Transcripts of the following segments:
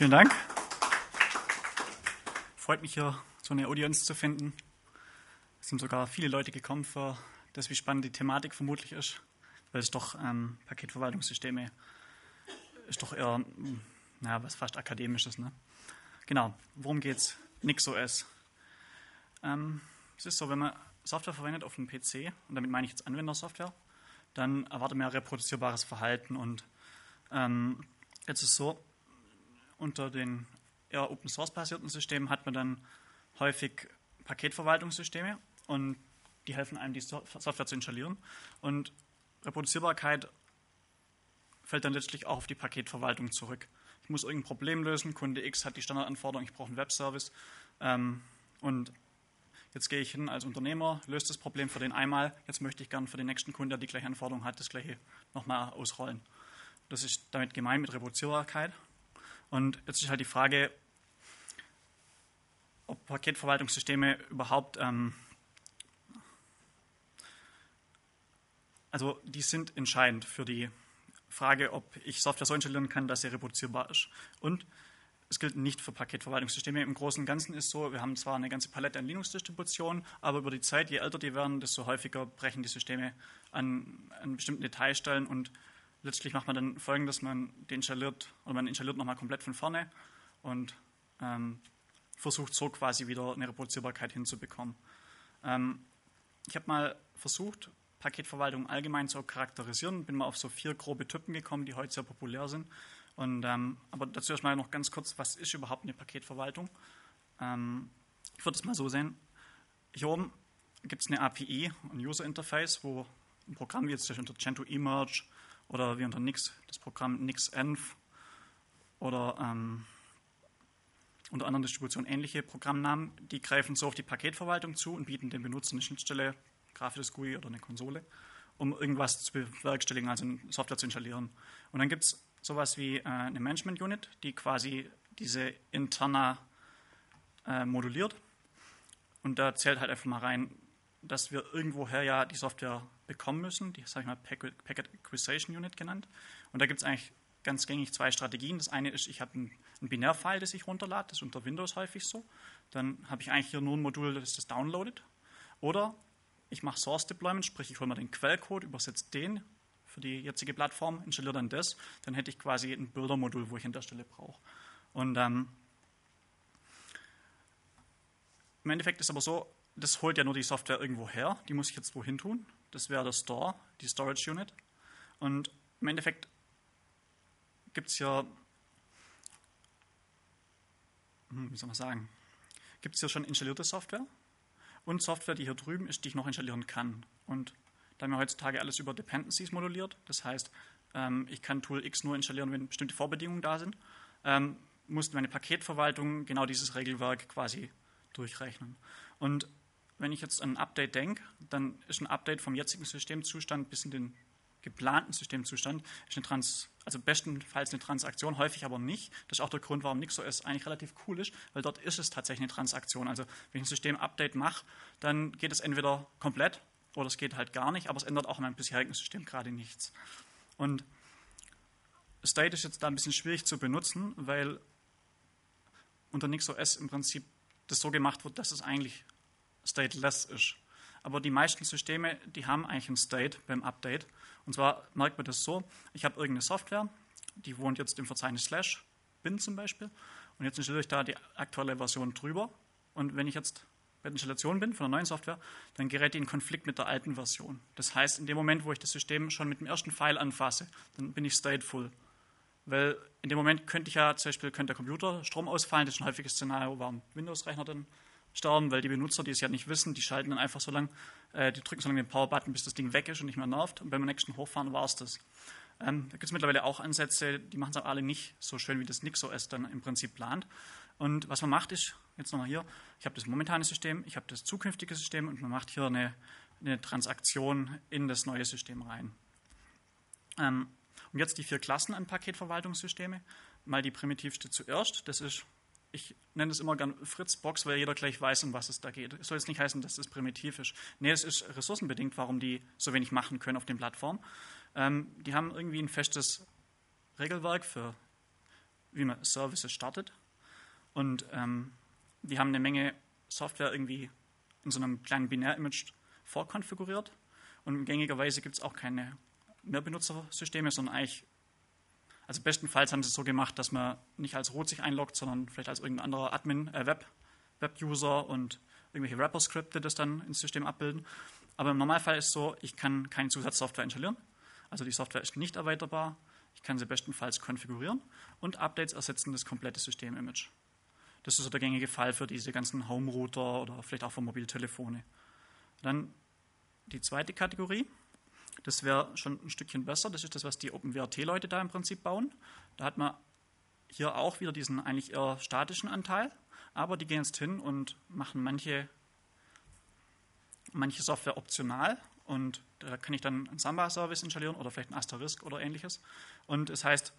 Vielen Dank. Freut mich hier so eine Audience zu finden. Es sind sogar viele Leute gekommen für das, wie spannend die Thematik vermutlich ist, weil es doch ähm, Paketverwaltungssysteme ist doch eher, naja, was fast akademisches. Ne? Genau, worum geht's? NixOS. Ähm, es ist so, wenn man Software verwendet auf einem PC, und damit meine ich jetzt Anwendersoftware, dann erwartet man reproduzierbares Verhalten. Und ähm, jetzt ist es so, unter den eher Open Source basierten Systemen hat man dann häufig Paketverwaltungssysteme und die helfen einem, die Software zu installieren. Und Reproduzierbarkeit fällt dann letztlich auch auf die Paketverwaltung zurück. Ich muss irgendein Problem lösen, Kunde X hat die Standardanforderung, ich brauche einen Webservice ähm, und jetzt gehe ich hin als Unternehmer, löse das Problem für den einmal, jetzt möchte ich gern für den nächsten Kunden, der die gleiche Anforderung hat, das gleiche nochmal ausrollen. Das ist damit gemeint mit Reproduzierbarkeit. Und jetzt ist halt die Frage, ob Paketverwaltungssysteme überhaupt, ähm, also die sind entscheidend für die Frage, ob ich Software so installieren kann, dass sie reproduzierbar ist. Und es gilt nicht für Paketverwaltungssysteme. Im Großen und Ganzen ist so, wir haben zwar eine ganze Palette an Linux-Distributionen, aber über die Zeit, je älter die werden, desto häufiger brechen die Systeme an, an bestimmten Detailstellen und letztlich macht man dann folgendes, man deinstalliert oder man installiert nochmal komplett von vorne und ähm, versucht so quasi wieder eine Reproduzierbarkeit hinzubekommen. Ähm, ich habe mal versucht, Paketverwaltung allgemein zu charakterisieren, bin mal auf so vier grobe Typen gekommen, die heute sehr populär sind. Und, ähm, aber dazu erstmal noch ganz kurz, was ist überhaupt eine Paketverwaltung? Ähm, ich würde es mal so sehen. Hier oben gibt es eine API, ein User Interface, wo ein Programm wie jetzt unter Gentoo eMerge oder wie unter Nix das Programm NixEnv oder ähm, unter anderen Distributionen ähnliche Programmnamen, die greifen so auf die Paketverwaltung zu und bieten dem Benutzer eine Schnittstelle, grafisches GUI oder eine Konsole, um irgendwas zu bewerkstelligen, also Software zu installieren. Und dann gibt es sowas wie äh, eine Management Unit, die quasi diese interna äh, moduliert. Und da zählt halt einfach mal rein, dass wir irgendwoher ja die Software bekommen müssen, die sage ich mal Packet Acquisition Unit genannt. Und da gibt es eigentlich ganz gängig zwei Strategien. Das eine ist, ich habe ein, ein Binärfile, das ich runterlade, das ist unter Windows häufig so. Dann habe ich eigentlich hier nur ein Modul, das das downloadet. Oder ich mache Source Deployment, sprich ich hole mir den Quellcode, übersetze den für die jetzige Plattform, installiere dann das. Dann hätte ich quasi ein Bildermodul, wo ich an der Stelle brauche. Und ähm, im Endeffekt ist aber so, das holt ja nur die Software irgendwo her, die muss ich jetzt wohin tun. Das wäre der Store, die Storage Unit. Und im Endeffekt gibt es ja, hm, wie soll man sagen, gibt es ja schon installierte Software und Software, die hier drüben ist, die ich noch installieren kann. Und da haben wir heutzutage alles über Dependencies moduliert, das heißt, ähm, ich kann Tool X nur installieren, wenn bestimmte Vorbedingungen da sind, ähm, muss meine Paketverwaltung genau dieses Regelwerk quasi durchrechnen. Und wenn ich jetzt an ein Update denke, dann ist ein Update vom jetzigen Systemzustand bis in den geplanten Systemzustand ist eine Trans, also bestenfalls eine Transaktion, häufig aber nicht. Das ist auch der Grund, warum NixOS eigentlich relativ cool ist, weil dort ist es tatsächlich eine Transaktion. Also wenn ich ein System-Update mache, dann geht es entweder komplett oder es geht halt gar nicht, aber es ändert auch in meinem bisherigen System gerade nichts. Und State ist jetzt da ein bisschen schwierig zu benutzen, weil unter NixOS im Prinzip das so gemacht wird, dass es eigentlich stateless ist. Aber die meisten Systeme, die haben eigentlich ein State beim Update. Und zwar merkt man das so, ich habe irgendeine Software, die wohnt jetzt im Verzeichnis slash bin zum Beispiel. Und jetzt installiere ich da die aktuelle Version drüber. Und wenn ich jetzt bei der Installation bin von der neuen Software, dann gerät die in Konflikt mit der alten Version. Das heißt, in dem Moment, wo ich das System schon mit dem ersten File anfasse, dann bin ich stateful. Weil in dem Moment könnte ich ja, zum Beispiel könnte der Computer Strom ausfallen, das ist ein häufiges Szenario, warum Windows-Rechner dann sterben, weil die Benutzer, die es ja nicht wissen, die schalten dann einfach so lange, äh, die drücken so lange den Power-Button, bis das Ding weg ist und nicht mehr nervt. Und beim nächsten Hochfahren war es das. Ähm, da gibt es mittlerweile auch Ansätze, die machen es aber alle nicht so schön, wie das NixOS dann im Prinzip plant. Und was man macht, ist, jetzt nochmal hier, ich habe das momentane System, ich habe das zukünftige System und man macht hier eine, eine Transaktion in das neue System rein. Ähm, und jetzt die vier Klassen an Paketverwaltungssysteme. Mal die primitivste zuerst, das ist ich nenne es immer gern Fritzbox, weil jeder gleich weiß, um was es da geht. Es soll jetzt nicht heißen, dass es primitiv ist. Nee, es ist ressourcenbedingt, warum die so wenig machen können auf den Plattformen. Ähm, die haben irgendwie ein festes Regelwerk für wie man Services startet. Und ähm, die haben eine Menge Software irgendwie in so einem kleinen Binär-Image vorkonfiguriert. Und gängigerweise gibt es auch keine Mehrbenutzersysteme, sondern eigentlich, also bestenfalls haben sie es so gemacht, dass man nicht als Root sich einloggt, sondern vielleicht als irgendein anderer Admin, äh, Web, Web-User und irgendwelche Wrapper-Skripte das dann ins System abbilden. Aber im Normalfall ist es so, ich kann keine Zusatzsoftware installieren. Also die Software ist nicht erweiterbar. Ich kann sie bestenfalls konfigurieren und Updates ersetzen das komplette System-Image. Das ist so der gängige Fall für diese ganzen Home-Router oder vielleicht auch für Mobiltelefone. Dann die zweite Kategorie, das wäre schon ein Stückchen besser. Das ist das, was die OpenWrt-Leute da im Prinzip bauen. Da hat man hier auch wieder diesen eigentlich eher statischen Anteil, aber die gehen jetzt hin und machen manche, manche Software optional und da kann ich dann einen Samba-Service installieren oder vielleicht einen Asterisk oder ähnliches. Und es das heißt,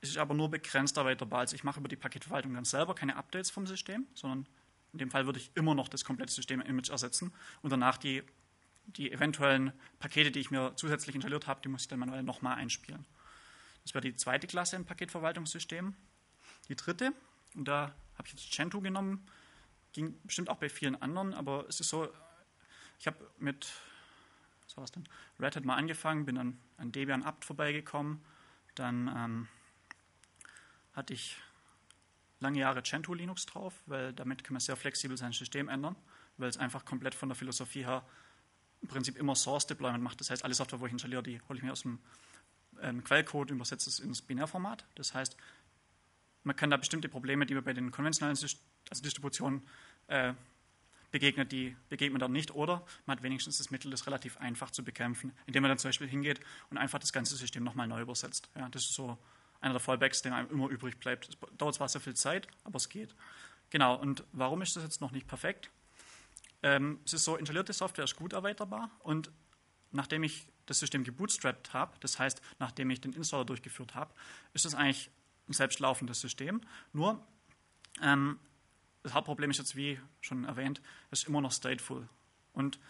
es ist aber nur begrenzt erweiterbar. Also ich mache über die Paketverwaltung dann selber keine Updates vom System, sondern in dem Fall würde ich immer noch das komplette System-Image ersetzen und danach die, die eventuellen Pakete, die ich mir zusätzlich installiert habe, die muss ich dann manuell nochmal einspielen. Das wäre die zweite Klasse im Paketverwaltungssystem. Die dritte, und da habe ich jetzt Gentoo genommen, ging bestimmt auch bei vielen anderen, aber es ist so, ich habe mit was denn? Red Hat mal angefangen, bin dann an Debian Apt vorbeigekommen, dann ähm, hatte ich lange Jahre Gentoo Linux drauf, weil damit kann man sehr flexibel sein System ändern, weil es einfach komplett von der Philosophie her im Prinzip immer Source Deployment macht. Das heißt, alle Software, wo ich installiere, die hole ich mir aus dem ähm, Quellcode, übersetze es ins Binärformat. Das heißt, man kann da bestimmte Probleme, die man bei den konventionellen also Distributionen äh, begegnet, die begegnet man dann nicht. Oder man hat wenigstens das Mittel, das relativ einfach zu bekämpfen, indem man dann zum Beispiel hingeht und einfach das ganze System nochmal neu übersetzt. Ja, das ist so einer der Fallbacks, der einem immer übrig bleibt. Es dauert zwar sehr viel Zeit, aber es geht. Genau, und warum ist das jetzt noch nicht perfekt? Ähm, es ist so, installierte Software ist gut erweiterbar und nachdem ich das System gebootstrapped habe, das heißt, nachdem ich den Installer durchgeführt habe, ist es eigentlich ein selbstlaufendes System. Nur, ähm, das Hauptproblem ist jetzt, wie schon erwähnt, es ist immer noch stateful. Und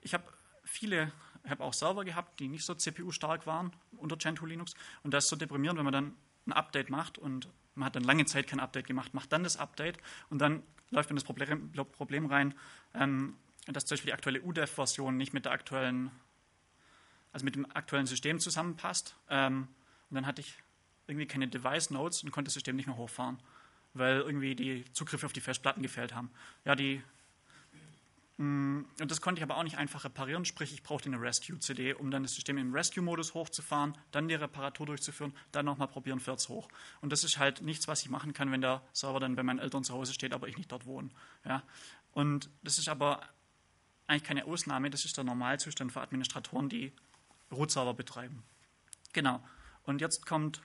ich habe viele habe auch Server gehabt, die nicht so CPU-stark waren unter Gentoo Linux. Und das ist so deprimierend, wenn man dann ein Update macht und man hat dann lange Zeit kein Update gemacht, macht dann das Update und dann läuft man das Problem, Problem rein, ähm, dass zum Beispiel die aktuelle UDEF-Version nicht mit der aktuellen, also mit dem aktuellen System zusammenpasst. Ähm, und dann hatte ich irgendwie keine Device-Nodes und konnte das System nicht mehr hochfahren, weil irgendwie die Zugriffe auf die Festplatten gefehlt haben. Ja, die und das konnte ich aber auch nicht einfach reparieren, sprich ich brauchte eine Rescue-CD, um dann das System im Rescue-Modus hochzufahren, dann die Reparatur durchzuführen, dann nochmal probieren, fährt hoch. Und das ist halt nichts, was ich machen kann, wenn der Server dann bei meinen Eltern zu Hause steht, aber ich nicht dort wohne. Ja? Und das ist aber eigentlich keine Ausnahme, das ist der Normalzustand für Administratoren, die Root-Server betreiben. Genau. Und jetzt kommt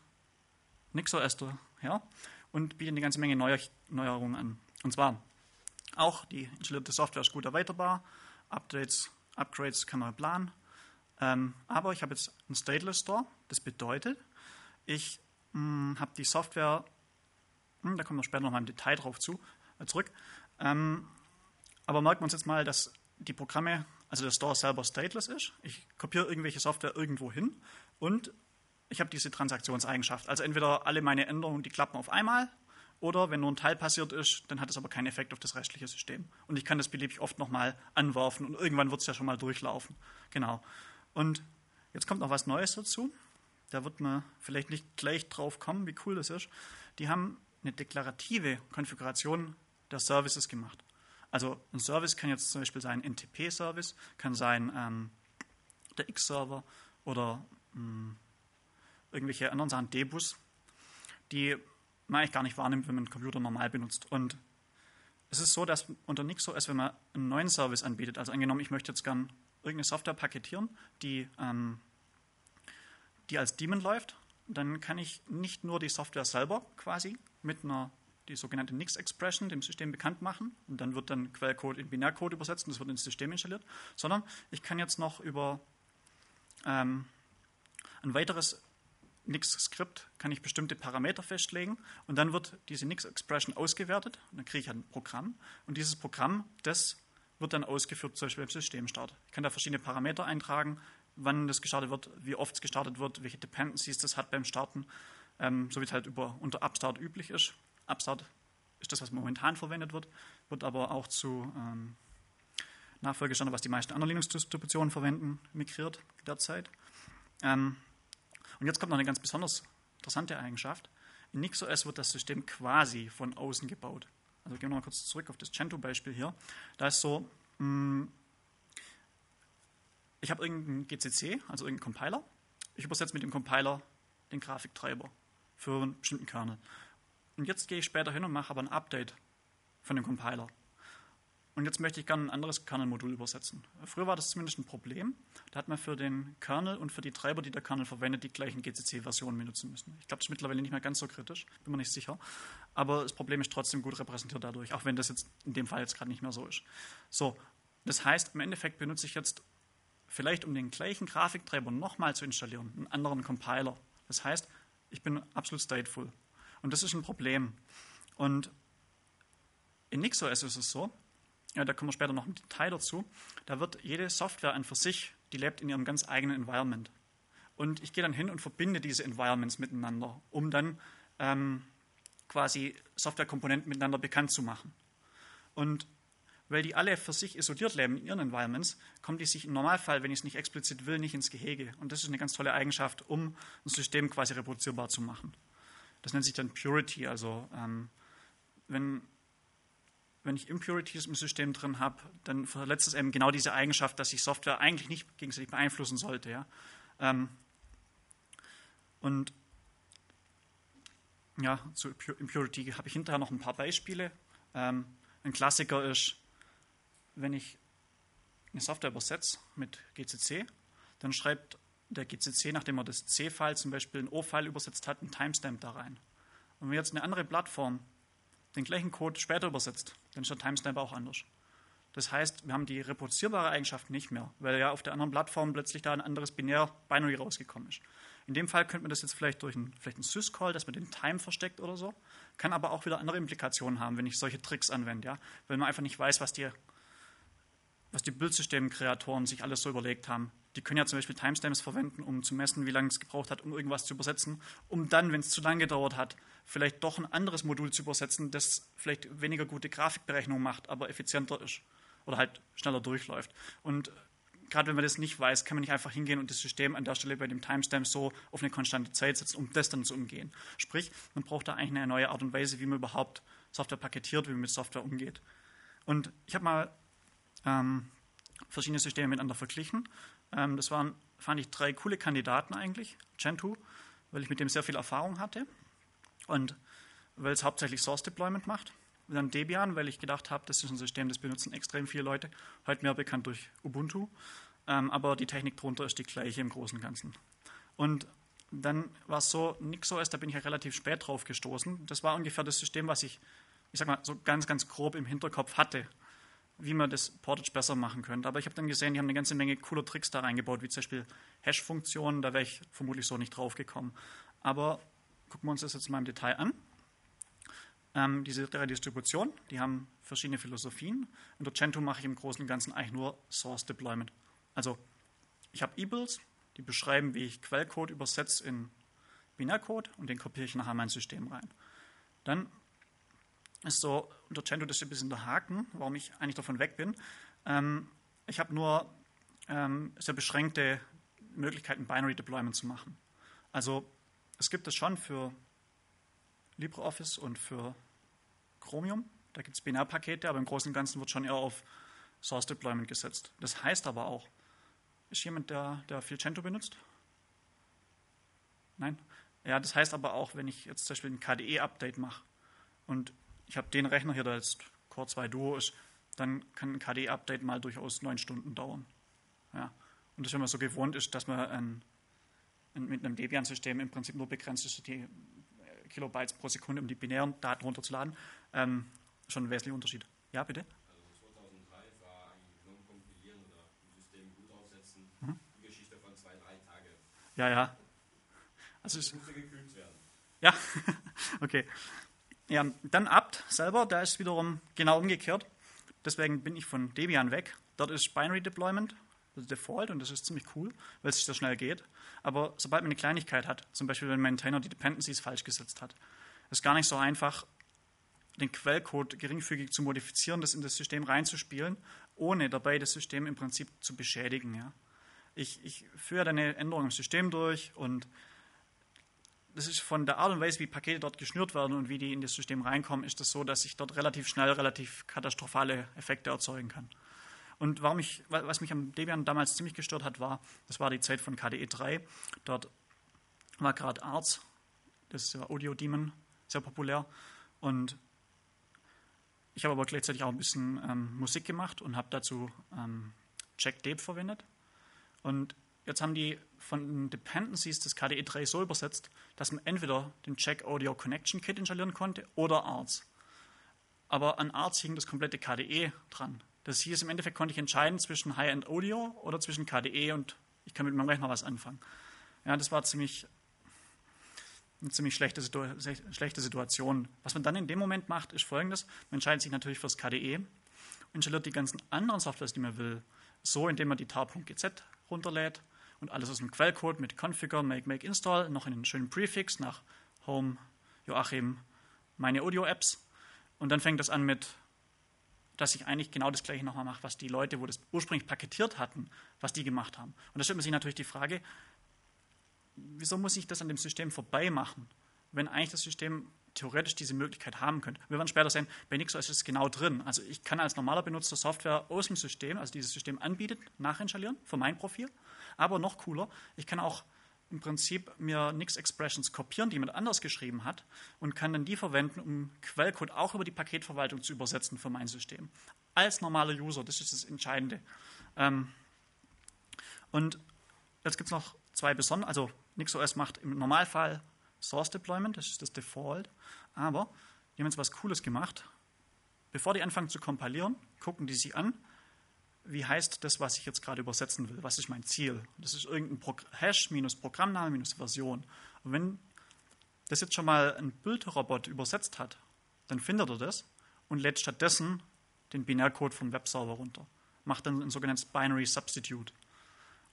NixOS her und bietet eine ganze Menge Neuerungen an. Und zwar auch die installierte Software ist gut erweiterbar. Updates, Upgrades kann man planen. Ähm, aber ich habe jetzt einen Stateless Store. Das bedeutet, ich hm, habe die Software, mh, hm, da kommen wir später noch mal im Detail drauf zu, äh, zurück. Ähm, aber merken wir uns jetzt mal, dass die Programme, also der Store selber stateless ist. Ich kopiere irgendwelche Software irgendwo hin und ich habe diese Transaktionseigenschaft. Also entweder alle meine Änderungen, die klappen auf einmal oder wenn nur ein Teil passiert ist, dann hat es aber keinen Effekt auf das restliche System. Und ich kann das beliebig oft nochmal anwerfen und irgendwann wird es ja schon mal durchlaufen. Genau. Und jetzt kommt noch was Neues dazu. Da wird man vielleicht nicht gleich drauf kommen, wie cool das ist. Die haben eine deklarative Konfiguration der Services gemacht. Also ein Service kann jetzt zum Beispiel sein NTP-Service, kann sein ähm, der X-Server oder mh, hm, irgendwelche anderen Sachen, Debus. Die man eigentlich gar nicht wahrnimmt, wenn man einen Computer normal benutzt. Und es ist so, dass unter NixOS, wenn man einen neuen Service anbietet, also angenommen, ich möchte jetzt gern irgendeine Software paketieren, die, ähm, die als Daemon läuft, dann kann ich nicht nur die Software selber quasi mit einer die sogenannte Nix-Expression dem System bekannt machen und dann wird dann Quellcode in Binärcode übersetzt und das wird ins System installiert, sondern ich kann jetzt noch über ähm, ein weiteres Nix-Skript kann ich bestimmte Parameter festlegen und dann wird diese Nix-Expression ausgewertet und dann kriege ich ein Programm und dieses Programm, das wird dann ausgeführt, zum Beispiel beim Systemstart. Ich kann da verschiedene Parameter eintragen, wann das gestartet wird, wie oft es gestartet wird, welche Dependencies das hat beim Starten. ähm, so wie es halt über, unter Upstart üblich ist. Upstart ist das, was momentan verwendet wird, wird aber auch zu ähm, Nachfolgestandard, was die meisten anderen Linux-Distributionen verwenden, migriert derzeit. Ähm, und jetzt kommt noch eine ganz besonders interessante Eigenschaft. In NixOS wird das System quasi von außen gebaut. Also gehen wir mal kurz zurück auf das Gentoo-Beispiel hier. Da ist so, mh, mm, ich habe irgendeinen GCC, also irgendeinen Compiler. Ich übersetze mit dem Compiler den Grafiktreiber für einen bestimmten Kernel. Und jetzt gehe ich später hin und mache aber ein Update von dem Compiler. Und jetzt möchte ich gerne ein anderes Kernel-Modul übersetzen. Früher war das zumindest ein Problem. Da hat man für den Kernel und für die Treiber, die der Kernel verwendet, die gleichen GCC-Versionen benutzen müssen. Ich glaube, das ist mittlerweile nicht mehr ganz so kritisch, bin mir nicht sicher. Aber das Problem ist trotzdem gut repräsentiert dadurch, auch wenn das jetzt in dem Fall jetzt gerade nicht mehr so ist. So, das heißt, im Endeffekt benutze ich jetzt vielleicht, um den gleichen Grafiktreiber nochmal zu installieren, einen anderen Compiler. Das heißt, ich bin absolut stateful. Und das ist ein Problem. Und in NixOS ist es so, ja, da kommen wir später noch im Detail dazu, da wird jede Software an für sich, die lebt in ihrem ganz eigenen Environment. Und ich gehe dann hin und verbinde diese Environments miteinander, um dann ähm, quasi Softwarekomponenten miteinander bekannt zu machen. Und weil die alle für sich isoliert leben in ihren Environments, kommen die sich im Normalfall, wenn ich es nicht explizit will, nicht ins Gehege. Und das ist eine ganz tolle Eigenschaft, um ein System quasi reproduzierbar zu machen. Das nennt sich dann Purity. Also ähm, wenn wenn ich Impurities im System drin habe, dann verletzt es eben genau diese Eigenschaft, dass sich Software eigentlich nicht gegenseitig beeinflussen sollte. Ja? Ähm, und ja, zu Impurity habe ich hinterher noch ein paar Beispiele. Ähm, ein Klassiker ist, wenn ich eine Software übersetze mit GCC, dann schreibt der GCC, nachdem er das C-File zum Beispiel ein O-File übersetzt hat, einen Timestamp da rein. Und wenn jetzt eine andere Plattform den gleichen Code später übersetzt, dann ist der Timestamp auch anders. Das heißt, wir haben die reproduzierbare Eigenschaft nicht mehr, weil ja auf der anderen Plattform plötzlich da ein anderes Binär-Binary rausgekommen ist. In dem Fall könnte man das jetzt vielleicht durch einen, vielleicht einen Syscall, dass man den Time versteckt oder so, kann aber auch wieder andere Implikationen haben, wenn ich solche Tricks anwende, ja? weil man einfach nicht weiß, was die, was die Bildsystemkreatoren sich alles so überlegt haben. Die können ja zum Beispiel Timestamps verwenden, um zu messen, wie lange es gebraucht hat, um irgendwas zu übersetzen, um dann, wenn es zu lange gedauert hat, vielleicht doch ein anderes Modul zu übersetzen, das vielleicht weniger gute Grafikberechnung macht, aber effizienter ist oder halt schneller durchläuft. Und gerade wenn man das nicht weiß, kann man nicht einfach hingehen und das System an der Stelle bei dem Timestamp so auf eine konstante Zeit setzen, um das dann zu umgehen. Sprich, man braucht da eigentlich eine neue Art und Weise, wie man überhaupt Software paketiert, wie man mit Software umgeht. Und ich habe mal ähm, verschiedene Systeme miteinander verglichen. Ähm, das waren, fand ich, drei coole Kandidaten eigentlich. Gentoo, weil ich mit dem sehr viel Erfahrung hatte. Und weil es hauptsächlich Source Deployment macht. Und dann Debian, weil ich gedacht habe, das ist ein System, das benutzen extrem viele Leute. Heute mehr bekannt durch Ubuntu. Ähm, aber die Technik darunter ist die gleiche im Großen und Ganzen. Und dann war es so, NixOS, da bin ich ja relativ spät drauf gestoßen. Das war ungefähr das System, was ich, ich sag mal, so ganz, ganz grob im Hinterkopf hatte, wie man das Portage besser machen könnte. Aber ich habe dann gesehen, die haben eine ganze Menge cooler Tricks da reingebaut, wie zum Beispiel Hash-Funktionen, da wäre ich vermutlich so nicht drauf gekommen. Aber gucken wir uns das jetzt mal im Detail an. Ähm, diese drei Distributionen, die haben verschiedene Philosophien. Unter Gentoo mache ich im Großen und Ganzen eigentlich nur Source Deployment. Also ich habe E-Builds, die beschreiben, wie ich Quellcode übersetze in Binärcode und den kopiere ich nachher in mein System rein. Dann ist so unter Gentoo das ist ein bisschen der Haken, warum ich eigentlich davon weg bin. Ähm, ich habe nur ähm, sehr beschränkte Möglichkeiten, Binary Deployment zu machen. Also es gibt es schon für LibreOffice und für Chromium. Da gibt es Binärpakete, aber im Großen und Ganzen wird schon eher auf Source Deployment gesetzt. Das heißt aber auch, ist jemand, der, der viel Gentoo benutzt? Nein? Ja, das heißt aber auch, wenn ich jetzt zum Beispiel ein KDE-Update mache und ich habe den Rechner hier, der jetzt Core 2 Duo ist, dann kann ein KDE-Update mal durchaus neun Stunden dauern. Ja. Und das, wenn man so gewohnt ist, dass man ein mit einem Debian-System im Prinzip nur begrenzt ist, die äh, Kilobytes pro Sekunde, um die binären Daten runterzuladen, ähm, schon ein wesentlicher Unterschied. Ja, bitte? Also 2003 war eigentlich non kompilieren oder ein System gut aufsetzen, mhm. die Geschichte von zwei, drei Tage. Ja, ja. Also es musste gekühlt werden. Ja, okay. Ja, dann apt selber, da ist wiederum genau umgekehrt. Deswegen bin ich von Debian weg. Dort ist Binary Deployment also Default, und das ist ziemlich cool, weil es sich so schnell geht. Aber sobald man eine Kleinigkeit hat, zum Beispiel wenn ein Maintainer die Dependencies falsch gesetzt hat, ist gar nicht so einfach, den Quellcode geringfügig zu modifizieren, das in das System reinzuspielen, ohne dabei das System im Prinzip zu beschädigen. Ja. Ich, ich führe eine Änderung im System durch und das ist von der Art und Weise, wie Pakete dort geschnürt werden und wie die in das System reinkommen, ist das so, dass ich dort relativ schnell relativ katastrophale Effekte erzeugen kann. Und warum ich, was mich am Debian damals ziemlich gestört hat, war, das war die Zeit von KDE 3. Dort war gerade Arts, das Audio Demon, sehr populär. Und ich habe aber gleichzeitig auch ein bisschen ähm, Musik gemacht und habe dazu ähm, Jack Deb verwendet. Und jetzt haben die von den Dependencies des KDE 3 so übersetzt, dass man entweder den Jack Audio Connection Kit installieren konnte oder Arts. Aber an Arts hing das komplette KDE dran. Das hieß, im Endeffekt konnte ich entscheiden zwischen High-End Audio oder zwischen KDE und ich kann mit meinem Rechner was anfangen. Ja, das war ziemlich, eine ziemlich schlechte, Situ schlechte Situation. Was man dann in dem Moment macht, ist folgendes. Man entscheidet sich natürlich fürs KDE, installiert die ganzen anderen Softwares, die man will, so, indem man die tar.gz runterlädt und alles aus dem Quellcode mit configure, make, make, install, noch in einen schönen Prefix nach home, Joachim, meine Audio-Apps. Und dann fängt das an mit dass ich eigentlich genau das Gleiche nochmal mache, was die Leute, wo das ursprünglich paketiert hatten, was die gemacht haben. Und da stellt man sich natürlich die Frage, wieso muss ich das an dem System vorbei machen, wenn eigentlich das System theoretisch diese Möglichkeit haben könnte. Wir werden später sehen, bei Nixo ist es genau drin. Also ich kann als normaler Benutzer Software aus dem System, also dieses System anbietet, nachinstallieren für mein Profil. Aber noch cooler, ich kann auch im Prinzip mir Nix-Expressions kopieren, die jemand anders geschrieben hat, und kann dann die verwenden, um Quellcode auch über die Paketverwaltung zu übersetzen für mein System. Als normaler User, das ist das Entscheidende. Ähm, und jetzt gibt es noch zwei besondere, also NixOS macht im Normalfall Source Deployment, das ist das Default, aber die haben jetzt was Cooles gemacht. Bevor die anfangen zu kompilieren, gucken die sich an, wie heißt das, was ich jetzt gerade übersetzen will? Was ist mein Ziel? Das ist irgendein Pro Hash minus Programmname minus Version. Und wenn das jetzt schon mal ein Bildrobot übersetzt hat, dann findet er das und lädt stattdessen den Binärcode vom Webserver runter. Macht dann ein sogenanntes Binary Substitute.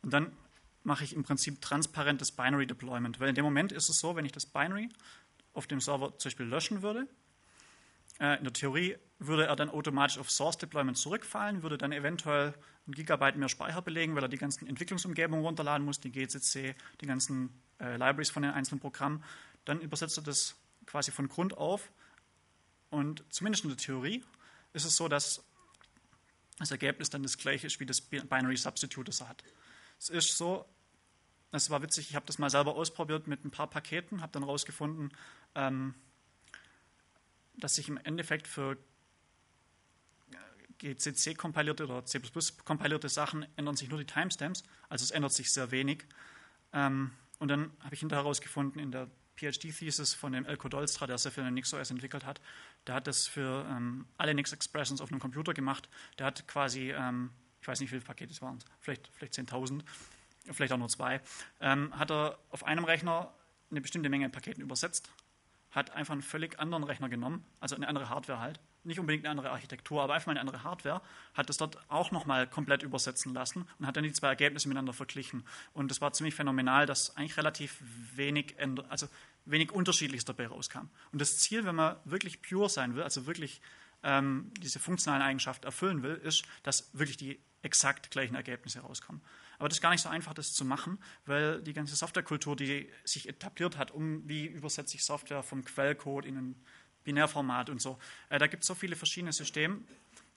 Und dann mache ich im Prinzip transparentes Binary Deployment, weil in dem Moment ist es so, wenn ich das Binary auf dem Server zum Beispiel löschen würde, äh, in der Theorie würde er dann automatisch auf Source Deployment zurückfallen, würde dann eventuell ein Gigabyte mehr Speicher belegen, weil er die ganzen Entwicklungsumgebungen runterladen muss, die GCC, die ganzen äh, Libraries von den einzelnen Programmen. Dann übersetzt er das quasi von Grund auf. Und zumindest in der Theorie ist es so, dass das Ergebnis dann das gleiche ist wie das Binary Substitute, das er hat. Es ist so, es war witzig, ich habe das mal selber ausprobiert mit ein paar Paketen, habe dann herausgefunden, ähm, dass sich im Endeffekt für GCC kompilierte oder C kompilierte Sachen ändern sich nur die Timestamps, also es ändert sich sehr wenig. Ähm, und dann habe ich hinterher herausgefunden in der PhD-Thesis von dem Elko Dolstra, der sehr viel in NixOS entwickelt hat, der hat das für ähm, alle Nix-Expressions auf einem Computer gemacht. Der hat quasi, ähm, ich weiß nicht, wie viele Pakete es waren, vielleicht, vielleicht 10.000, vielleicht auch nur zwei, ähm, hat er auf einem Rechner eine bestimmte Menge Paketen übersetzt hat einfach einen völlig anderen Rechner genommen, also eine andere Hardware halt, nicht unbedingt eine andere Architektur, aber einfach mal eine andere Hardware, hat das dort auch nochmal komplett übersetzen lassen und hat dann die zwei Ergebnisse miteinander verglichen. Und das war ziemlich phänomenal, dass eigentlich relativ wenig, also wenig Unterschiedliches dabei rauskam. Und das Ziel, wenn man wirklich pure sein will, also wirklich ähm, diese funktionalen Eigenschaften erfüllen will, ist, dass wirklich die exakt gleichen Ergebnisse rauskommen. Aber das ist gar nicht so einfach, das zu machen, weil die ganze Softwarekultur, die sich etabliert hat, um wie übersetze ich Software vom Quellcode in ein Binärformat und so, äh, da gibt es so viele verschiedene Systeme,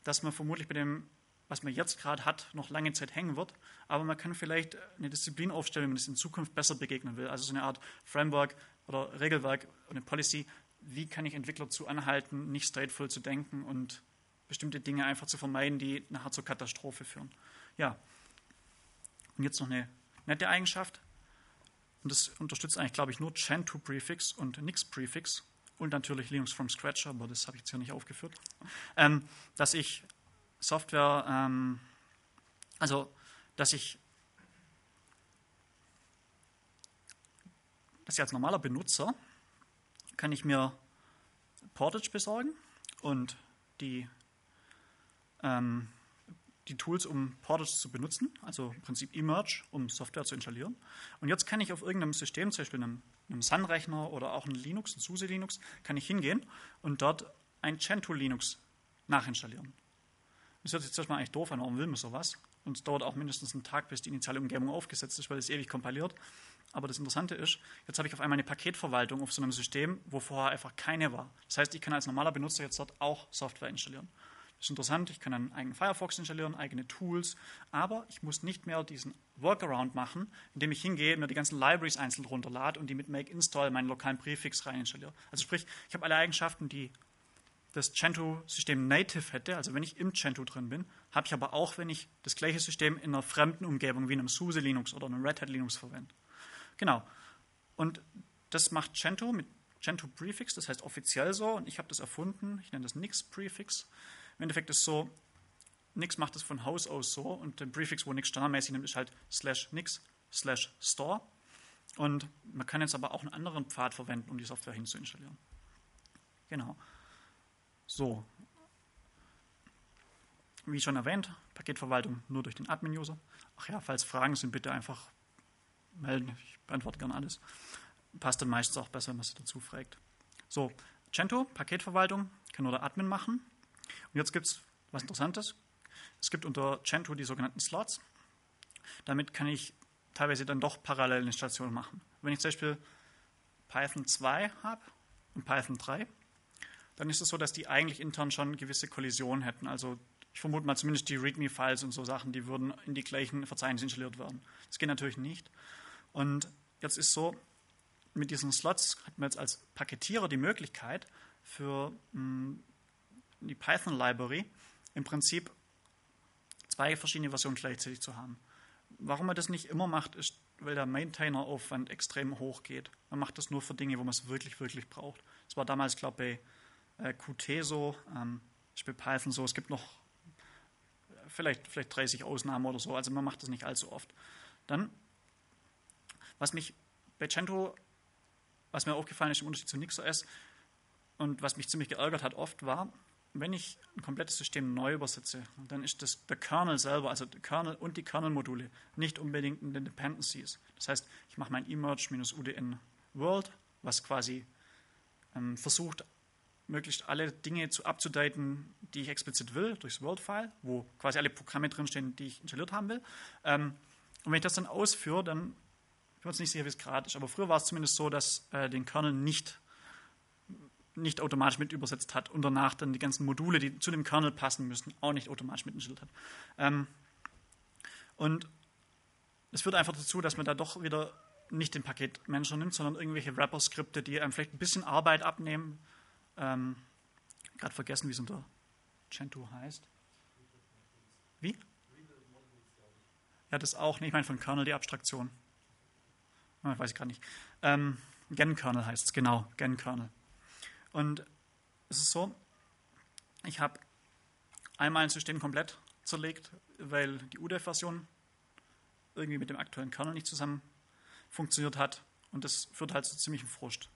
dass man vermutlich bei dem, was man jetzt gerade hat, noch lange Zeit hängen wird. Aber man kann vielleicht eine Disziplin aufstellen, wenn man es in Zukunft besser begegnen will. Also so eine Art Framework oder Regelwerk, eine Policy. Wie kann ich Entwickler zu anhalten, nicht stateful zu denken und bestimmte Dinge einfach zu vermeiden, die nachher zur Katastrophe führen. Ja, und jetzt noch eine nette Eigenschaft. Und das unterstützt eigentlich, glaube ich, nur Gentoo-Prefix und Nix-Prefix und natürlich Linux from Scratch, aber das habe ich jetzt hier nicht aufgeführt. Ähm, dass ich Software, ähm, also dass ich, dass ich als normaler Benutzer kann ich mir Portage besorgen und die ähm, die Tools, um Portage zu benutzen, also im Prinzip eMerge, um Software zu installieren. Und jetzt kann ich auf irgendeinem System, zum Beispiel einem, einem Sun-Rechner oder auch ein Linux, ein SUSE Linux, kann ich hingehen und dort ein Gentoo Linux nachinstallieren. Das hört sich jetzt erstmal eigentlich doof an, warum will man sowas? Und es dauert auch mindestens einen Tag, bis die initiale Umgebung aufgesetzt ist, weil es ewig kompiliert. Aber das Interessante ist, jetzt habe ich auf einmal eine Paketverwaltung auf so einem System, wo vorher einfach keine war. Das heißt, ich kann als normaler Benutzer jetzt dort auch Software installieren. Das ist interessant, ich kann einen eigenen Firefox installieren, eigene Tools, aber ich muss nicht mehr diesen Workaround machen, indem ich hingehe, mir die ganzen Libraries einzeln runterlade und die mit make install meinen lokalen Präfix rein installiere. Also sprich, ich habe alle Eigenschaften, die das Gentoo-System native hätte, also wenn ich im Gentoo drin bin, habe ich aber auch, wenn ich das gleiche System in einer fremden Umgebung wie einem SUSE Linux oder einem Red Hat Linux verwende. Genau. Und das macht Gentoo mit Gentoo Prefix, das heißt offiziell so, und ich habe das erfunden, ich nenne das Nix Prefix. Endeffekt ist so, Nix macht es von Haus aus so und der Prefix, wo Nix standardmäßig nimmt, ist halt slash Nix slash Store. Und man kann jetzt aber auch einen anderen Pfad verwenden, um die Software hinzuinstallieren. Genau. So. Wie schon erwähnt, Paketverwaltung nur durch den Admin-User. Ach ja, falls Fragen sind, bitte einfach melden. Ich beantworte gerne alles. Passt dann meistens auch besser, wenn man sich dazu fragt. So, Gentoo, Paketverwaltung, kann nur der Admin machen. Und jetzt gibt es was Interessantes. Es gibt unter Gentoo die sogenannten Slots. Damit kann ich teilweise dann doch parallel Installationen machen. Wenn ich zum Beispiel Python 2 habe und Python 3, dann ist es so, dass die eigentlich intern schon gewisse Kollisionen hätten. Also ich vermute mal zumindest die README-Files und so Sachen, die würden in die gleichen Verzeichnisse installiert werden. Das geht natürlich nicht. Und jetzt ist so, mit diesen Slots hat man jetzt als Paketierer die Möglichkeit, für mh, die Python-Library im Prinzip zwei verschiedene Versionen gleichzeitig zu haben. Warum man das nicht immer macht, ist, weil der Maintainer-Aufwand extrem hoch geht. Man macht das nur für Dinge, wo man es wirklich, wirklich braucht. Das war damals, glaube ich, bei äh, Qt so, ähm, ist bei Python so. Es gibt noch vielleicht, vielleicht 30 Ausnahmen oder so, also man macht das nicht allzu oft. Dann, was mich bei Cento, was mir aufgefallen ist im Unterschied zu NixOS und was mich ziemlich geärgert hat oft, war, wenn ich ein komplettes System neu übersetze, dann ist das der Kernel selber, also der Kernel und die Kernel-Module, nicht unbedingt in den Dependencies. Das heißt, ich mache mein emerge-udn world, was quasi ähm, versucht, möglichst alle Dinge zu abzudaten, die ich explizit will, durchs World-File, wo quasi alle Programme drinstehen, die ich installiert haben will. Ähm, und wenn ich das dann ausführe, dann bin ich mir nicht sicher, wie es gerade ist, aber früher war es zumindest so, dass äh, den Kernel nicht nicht automatisch mit übersetzt hat und danach dann die ganzen Module, die zu dem Kernel passen müssen, auch nicht automatisch mit installiert hat. Ähm, und es führt einfach dazu, dass man da doch wieder nicht den Paketmanager nimmt, sondern irgendwelche Wrapper-Skripte, die einem vielleicht ein bisschen Arbeit abnehmen. Ähm, Gerade vergessen, wie es unter Gentoo heißt. Wie? Ja, das auch. Nee, ich meine von Kernel die Abstraktion. Ah, weiß ich gerade nicht. Ähm, Gen-Kernel heißt es, genau, Gen-Kernel. Und es ist so, ich habe einmal ein System komplett zerlegt, weil die UDEF-Version irgendwie mit dem aktuellen Kernel nicht zusammen funktioniert hat. Und das führt halt zu ziemlichem Frust.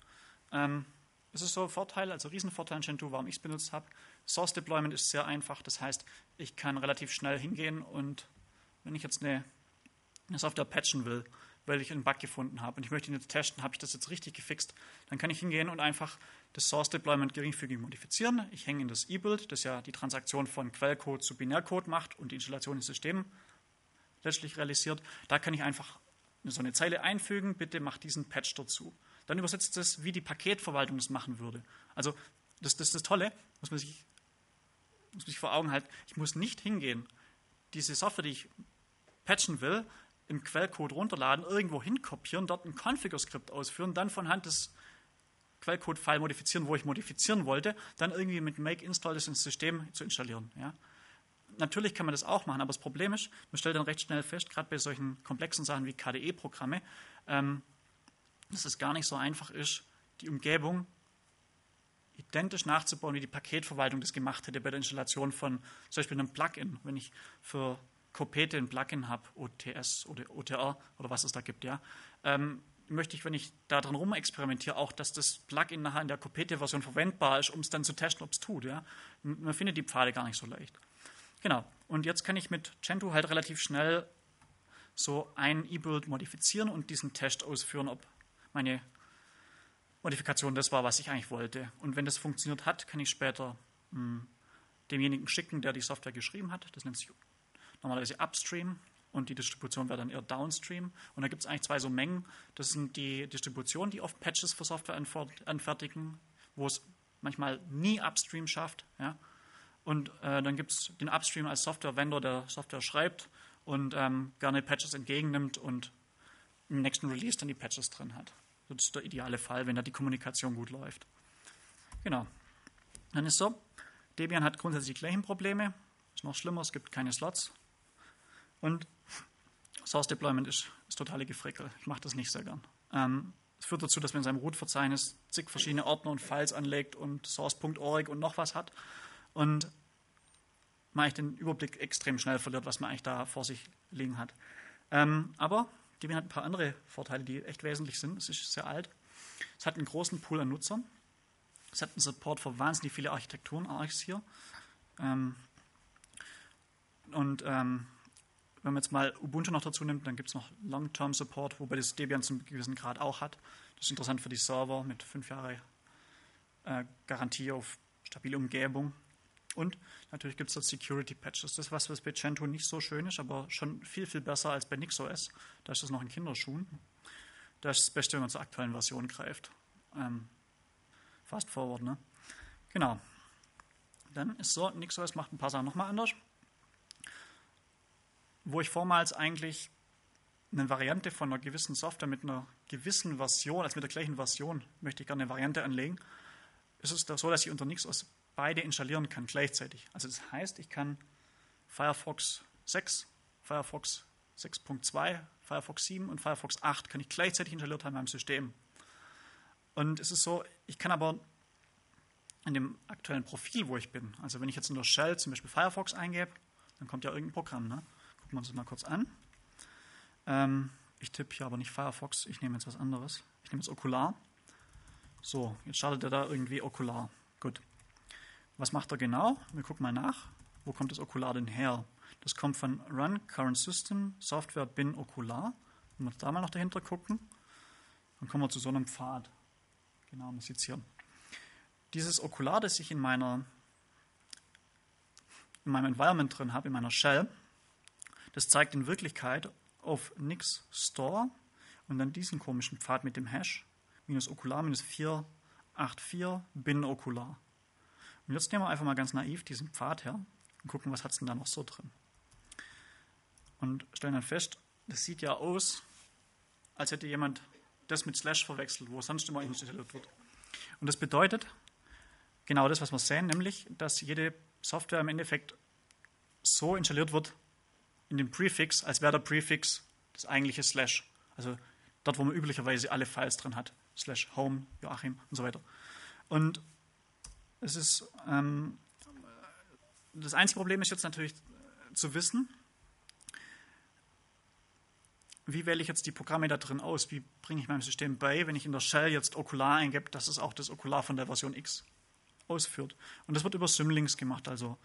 Ähm, es ist so ein Vorteil, also Riesenvorteil in Gentoo, warum ich es benutzt habe. Source Deployment ist sehr einfach. Das heißt, ich kann relativ schnell hingehen und wenn ich jetzt eine, eine Software patchen will, weil ich einen Bug gefunden habe und ich möchte ihn jetzt testen, habe ich das jetzt richtig gefixt, dann kann ich hingehen und einfach das Source Deployment geringfügig modifizieren. Ich hänge in das E-Build, das ja die Transaktion von Quellcode zu Binärcode macht und die Installation ins System letztlich realisiert. Da kann ich einfach so eine Zeile einfügen, bitte mach diesen Patch dazu. Dann übersetzt es, wie die Paketverwaltung das machen würde. Also das, das ist das Tolle, muss man sich, muss man sich vor Augen halten. Ich muss nicht hingehen, diese Software, die ich patchen will, im Quellcode runterladen, irgendwo hinkopieren, dort ein Configure-Skript ausführen, dann von Hand das Quellcode-File modifizieren, wo ich modifizieren wollte, dann irgendwie mit make install das ins System zu installieren. Ja. Natürlich kann man das auch machen, aber das Problem ist, man stellt dann recht schnell fest, gerade bei solchen komplexen Sachen wie KDE-Programme, ähm, dass es gar nicht so einfach ist, die Umgebung identisch nachzubauen, wie die Paketverwaltung das gemacht hätte bei der Installation von zum Beispiel einem Plugin. Wenn ich für Copete ein Plugin habe, OTS oder OTR oder was es da gibt, ja, ähm, möchte ich, wenn ich da dran rumexperimentiere, auch, dass das Plugin nachher in der Copete-Version verwendbar ist, um es dann zu testen, ob es tut. Ja. Man findet die Pfade gar nicht so leicht. Genau. Und jetzt kann ich mit Gentoo halt relativ schnell so ein E-Build modifizieren und diesen Test ausführen, ob meine Modifikation das war, was ich eigentlich wollte. Und wenn das funktioniert hat, kann ich später mh, hm, demjenigen schicken, der die Software geschrieben hat. Das nennt sich normalerweise Upstream und die Distribution wäre dann eher Downstream. Und da gibt es eigentlich zwei so Mengen. Das sind die Distributionen, die oft Patches für Software anfertigen, wo es manchmal nie Upstream schafft. Ja? Und äh, dann gibt es den Upstream als Software-Vendor, der Software schreibt und ähm, gerne Patches entgegennimmt und im nächsten Release dann die Patches drin hat. Das ist der ideale Fall, wenn da die Kommunikation gut läuft. Genau. Dann ist so, Debian hat grundsätzlich die gleichen Probleme. Ist noch schlimmer, es gibt keine Slots. Und Source Deployment ist, ist totale Gefrickel. Ich mache das nicht sehr gern. Ähm, es führt dazu, dass man in seinem Root-Verzeichnis zig verschiedene Ordner und Files anlegt und source.org und noch was hat. Und man eigentlich den Überblick extrem schnell verliert, was man eigentlich da vor sich liegen hat. Ähm, aber Debian hat ein paar andere Vorteile, die echt wesentlich sind. Es ist sehr alt. Es hat einen großen Pool an Nutzern. Es hat einen Support für wahnsinnig viele Architekturen, Archs hier. Ähm, und ähm, wenn man jetzt mal Ubuntu noch dazu nimmt, dann gibt es noch Long-Term Support, wobei das Debian zum gewissen Grad auch hat. Das ist interessant für die Server mit fünf Jahre äh, Garantie auf stabile Umgebung. Und natürlich gibt es dort Security Patches. Das ist was, was bei Gentoo nicht so schön ist, aber schon viel, viel besser als bei NixOS. Da ist das noch in Kinderschuhen. Da ist das Beste, wenn man zur aktuellen Version greift. Ähm, fast forward, ne? Genau. Dann ist so, NixOS macht ein paar Sachen nochmal anders. Wo ich vormals eigentlich eine Variante von einer gewissen Software mit einer gewissen Version, also mit der gleichen Version, möchte ich gerne eine Variante anlegen, ist es so, dass ich unter NixOS beide installieren kann gleichzeitig. Also das heißt, ich kann Firefox 6, Firefox 6.2, Firefox 7 und Firefox 8 kann ich gleichzeitig installiert haben in meinem System. Und es ist so, ich kann aber in dem aktuellen Profil, wo ich bin, also wenn ich jetzt in der Shell zum Beispiel Firefox eingebe, dann kommt ja irgendein Programm. Ne? Gucken wir uns das mal kurz an. Ähm, ich tippe hier aber nicht Firefox, ich nehme jetzt was anderes. Ich nehme jetzt Okular. So, jetzt startet er da irgendwie Okular. Gut. Was macht er genau? Wir gucken mal nach. Wo kommt das Okular denn her? Das kommt von Run Current System Software bin Okular. Wenn wir da mal noch dahinter gucken, dann kommen wir zu so einem Pfad. Genau, man sieht es hier. Dieses Okular, das ich in meiner in meinem Environment drin habe, in meiner Shell, das zeigt in Wirklichkeit auf Nix Store und dann diesen komischen Pfad mit dem Hash minus Okular minus 484 bin Okular. Und jetzt nehmen wir einfach mal ganz naiv diesen Pfad her und gucken, was hat es denn da noch so drin. Und stellen dann fest, das sieht ja aus, als hätte jemand das mit Slash verwechselt, wo sonst immer installiert wird. Und das bedeutet genau das, was wir sehen, nämlich, dass jede Software im Endeffekt so installiert wird in dem Prefix, als wäre der Prefix das eigentliche Slash. Also dort, wo man üblicherweise alle Files drin hat. Slash Home, Joachim und so weiter. Und es ist, ähm, das einzige Problem ist jetzt natürlich zu wissen, wie wähle ich jetzt die Programme da drin aus? Wie bringe ich meinem System bei, wenn ich in der Shell jetzt Okular eingebe, dass es auch das Okular von der Version X ausführt? Und das wird über Symlinks gemacht. Also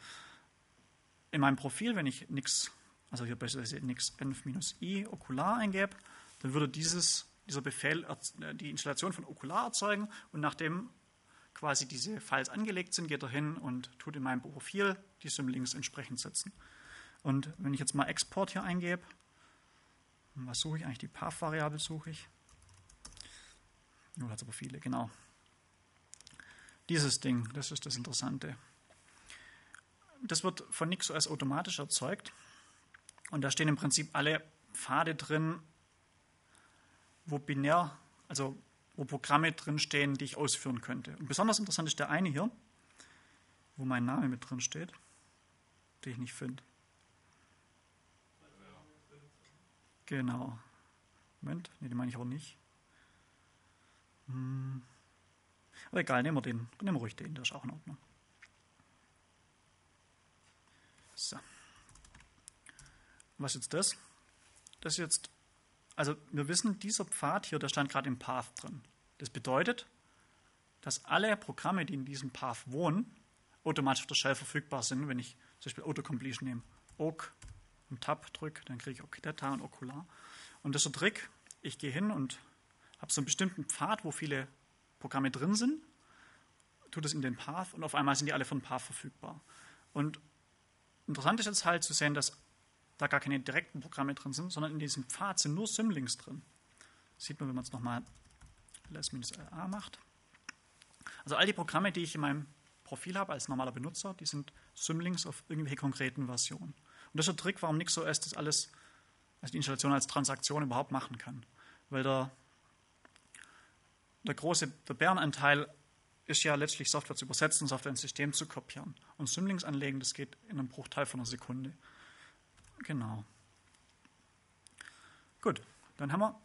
in meinem Profil, wenn ich nix, also hier beispielsweise nix env-i Okular eingebe, dann würde dieses, dieser Befehl die Installation von Okular erzeugen und nachdem quasi diese Files angelegt sind, geht er hin und tut in meinem Profil die Symlinks entsprechend setzen. Und wenn ich jetzt mal Export hier eingebe, was suche ich eigentlich? Die Path-Variable suche ich. Nur hat es aber viele, genau. Dieses Ding, das ist das Interessante. Das wird von NixOS automatisch erzeugt. Und da stehen im Prinzip alle Pfade drin, wo binär, also wo Programme drinstehen, die ich ausführen könnte. Und besonders interessant ist der eine hier, wo mein Name mit drin steht, den ich nicht finde. Genau. Moment, nee, den meine ich auch nicht. Hm. Aber egal, nehmen wir den. Nehmen wir ruhig den, der ist auch in Ordnung. So. Was ist jetzt das? Das ist jetzt also wir wissen, dieser Pfad hier, der stand gerade im Path drin. Das bedeutet, dass alle Programme, die in diesem Path wohnen, automatisch auf der Shell verfügbar sind, wenn ich zum Beispiel Autocompletion nehme, OC und Tab drücke, dann kriege ich Octeta und Ocular. Und das ist der Trick, ich gehe hin und habe so einen bestimmten Pfad, wo viele Programme drin sind, tue das in den Path und auf einmal sind die alle von Path verfügbar. Und interessant ist jetzt halt zu sehen, dass da gar keine direkten Programme drin sind, sondern in diesem Pfad sind nur Symlinks drin. Das sieht man, wenn man es nochmal ls-la macht. Also all die Programme, die ich in meinem Profil habe als normaler Benutzer, die sind Symlinks auf irgendwelche konkreten Versionen. Und das ist der Trick, warum NixOS das alles, also die Installation als Transaktion überhaupt machen kann. Weil der, der große, der Bärenanteil ist ja letztlich Software zu übersetzen, Software ins System zu kopieren. Und Symlinks anlegen, das geht in einem Bruchteil von einer Sekunde. Genau. Gut, dann haben wir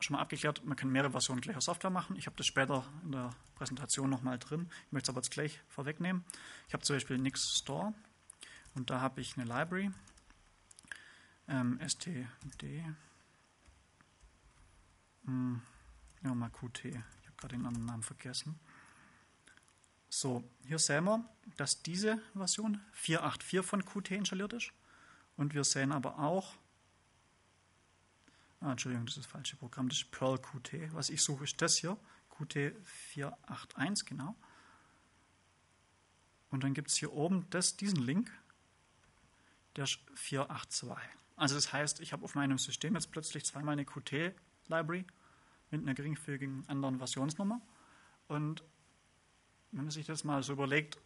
schon mal abgeklärt, man kann mehrere Versionen gleicher Software machen. Ich habe das später in der Präsentation nochmal drin. Ich möchte es aber jetzt gleich vorwegnehmen. Ich habe zum Beispiel Nix Store und da habe ich eine Library, ähm, std, hm, ja, mal qt, ich habe gerade den anderen Namen vergessen. So, hier sehen wir, dass diese Version 4.8.4 von Qt installiert ist. Und wir sehen aber auch, ah, Entschuldigung, das ist das falsche Programm, das ist Perl Qt. Was ich suche, ist das hier, Qt 481, genau. Und dann gibt es hier oben das, diesen Link, der ist 482. Also das heißt, ich habe auf meinem System jetzt plötzlich zweimal eine Qt-Library mit einer geringfügigen anderen Versionsnummer. Und wenn man sich das mal so überlegt,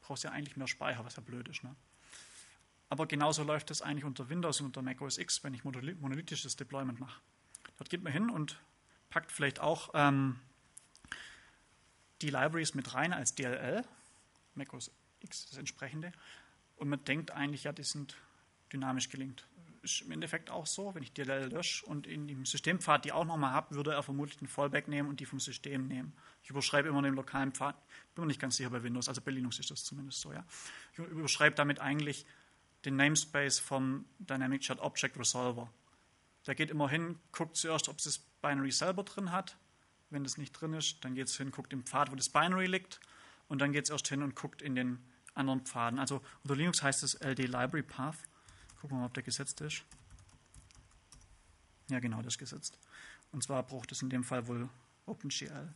brauchst du ja eigentlich mehr Speicher, was ja blöd ist. Ne? Aber genauso läuft das eigentlich unter Windows und unter Mac OS X, wenn ich monolithisches Deployment mache. Dort geht man hin und packt vielleicht auch ähm, die Libraries mit rein als DLL, Mac OS X das entsprechende, und man denkt eigentlich, ja, die sind dynamisch gelinkt ist im Endeffekt auch so. Wenn ich DLL lösche und in dem Systempfad die auch nochmal habe, würde er vermutlich den Fallback nehmen und die vom System nehmen. Ich überschreibe immer den lokalen Pfad, bin mir nicht ganz sicher bei Windows, also bei Linux ist das zumindest so. Ja. Ich überschreibe damit eigentlich den Namespace vom Dynamic Chat Object Resolver. Der geht immer hin, guckt zuerst, ob es das Binary selber drin hat. Wenn das nicht drin ist, dann geht es hin, guckt im Pfad, wo das Binary liegt. Und dann geht es erst hin und guckt in den anderen Pfaden. Also unter Linux heißt es LD Library Path. Gucken wir mal, ob der gesetzt ist. Ja, genau, das ist gesetzt. Und zwar braucht es in dem Fall wohl OpenGL.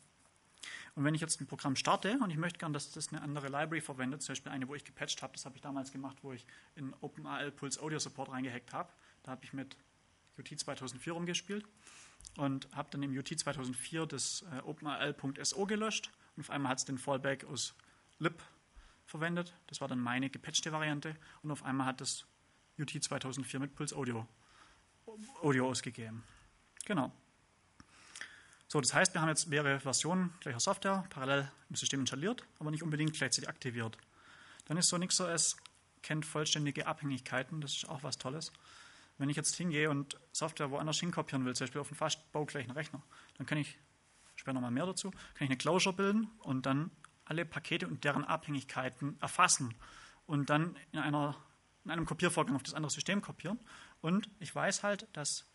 Und wenn ich jetzt ein Programm starte und ich möchte gerne, dass das eine andere Library verwendet, zum Beispiel eine, wo ich gepatcht habe, das habe ich damals gemacht, wo ich in OpenAL Pulse Audio Support reingehackt habe. Da habe ich mit UT 2004 rumgespielt und habe dann im UT 2004 das äh, OpenAL.so gelöscht und auf einmal hat es den Fallback aus lib verwendet. Das war dann meine gepatchte Variante und auf einmal hat das UT 2004 mit Pulse Audio, Audio ausgegeben. Genau. So, das heißt, wir haben jetzt mehrere Versionen gleicher Software parallel im System installiert, aber nicht unbedingt gleichzeitig aktiviert. Dann ist so NixOS kennt vollständige Abhängigkeiten, das ist auch was Tolles. Wenn ich jetzt hingehe und Software woanders hinkopieren will, zum Beispiel auf einen fast baugleichen Rechner, dann kann ich, später nochmal mehr dazu, kann ich eine Closure bilden und dann alle Pakete und deren Abhängigkeiten erfassen und dann in einer in einem Kopiervorgang auf das andere System kopieren. Und ich weiß halt, dass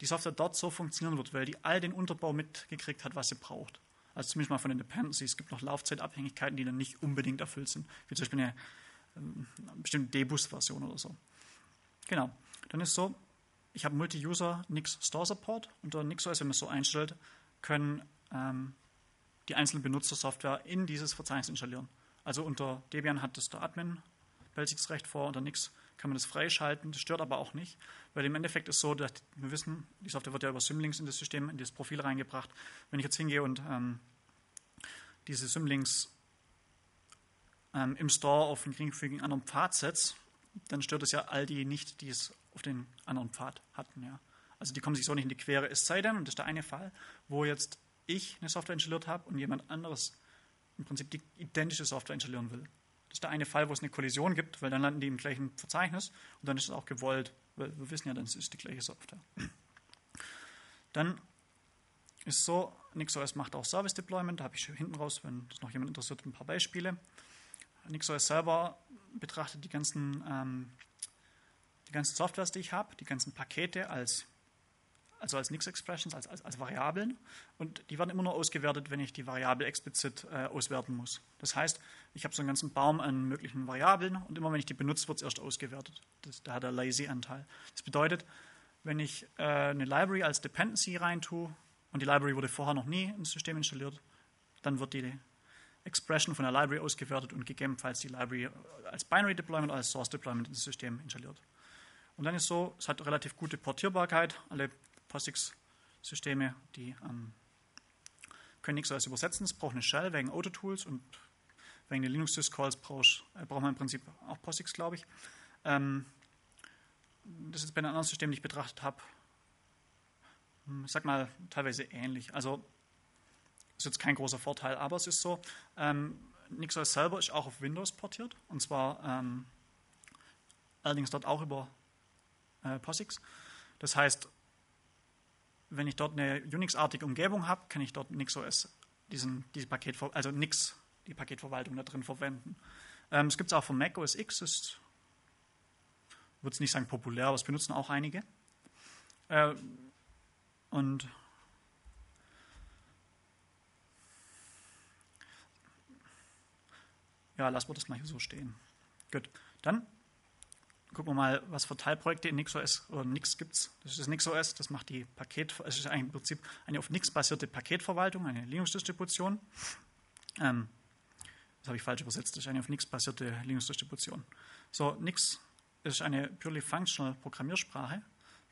die Software dort so funktionieren wird, weil die all den Unterbau mitgekriegt hat, was sie braucht. Also zumindest mal von den Dependencies. Es gibt noch Laufzeitabhängigkeiten, die dann nicht unbedingt erfüllt sind, wie zum Beispiel eine, ähm, eine bestimmte Debus-Version oder so. Genau. Dann ist so, ich habe Multi-User Nix Store Support. Unter NixOS, wenn man es so einstellt, können ähm, die einzelnen Benutzer Software in dieses Verzeichnis installieren. Also unter Debian hat das der Admin Recht vor, unter nichts kann man das freischalten. Das stört aber auch nicht, weil im Endeffekt ist so, dass wir wissen, die Software wird ja über Symlinks in das System, in das Profil reingebracht. Wenn ich jetzt hingehe und ähm, diese Symlinks ähm, im Store auf einen geringfügigen anderen Pfad setze, dann stört es ja all die nicht, die es auf den anderen Pfad hatten. Ja. Also die kommen sich so nicht in die Quere. Es sei denn, und das ist der eine Fall, wo jetzt ich eine Software installiert habe und jemand anderes im Prinzip die identische Software installieren will. Das ist der eine Fall, wo es eine Kollision gibt, weil dann landen die im gleichen Verzeichnis und dann ist es auch gewollt, weil wir wissen ja, dann ist es die gleiche Software. Dann ist so, NixOS macht auch Service Deployment, da habe ich hinten raus, wenn das noch jemand interessiert, ein paar Beispiele. NixOS selber betrachtet die ganzen, ähm, die ganzen Softwares, die ich habe, die ganzen Pakete als also als Nix-Expressions, als, als, als, Variablen. Und die werden immer nur ausgewertet, wenn ich die Variable explizit äh, auswerten muss. Das heißt, ich habe so einen ganzen Baum an möglichen Variablen und immer wenn ich die benutze, wird es erst ausgewertet. Das, da hat der Lazy-Anteil. Das bedeutet, wenn ich äh, eine Library als Dependency reintue und die Library wurde vorher noch nie ins System installiert, dann wird die Expression von der Library ausgewertet und gegebenenfalls die Library als Binary Deployment oder als Source Deployment ins System installiert. Und dann ist so, es hat relativ gute Portierbarkeit. Alle POSIX-Systeme, die ähm, können nichts als übersetzen. Es braucht eine Shell wegen Autotools und wegen den Linux-Syscalls braucht, äh, braucht man im Prinzip auch POSIX, glaube ich. Ähm, das ist bei den anderen Systemen, die ich betrachtet habe, hm, ich sag mal, teilweise ähnlich. Also ist jetzt kein großer Vorteil, aber es ist so, ähm, NixOS selber ist auch auf Windows portiert und zwar ähm, allerdings dort auch über äh, POSIX. Das heißt, wenn ich dort eine Unix-artige Umgebung habe, kann ich dort NixOS diesen, diese Paket, also Nix, die Paketverwaltung da drin verwenden. Ähm, es gibt es auch von Mac OS X, ist, würde es nicht sagen populär, aber es benutzen auch einige. Äh, und ja, lassen wir das mal hier so stehen. Gut, dann gucken wir mal, was für Teilprojekte in NixOS oder Nix gibt es. Das ist das NixOS, das macht die Paket, es ist im Prinzip eine auf Nix basierte Paketverwaltung, eine Linux-Distribution. Ähm, das habe ich falsch übersetzt, das ist eine auf Nix basierte Linux-Distribution. So, Nix ist eine purely functional Programmiersprache.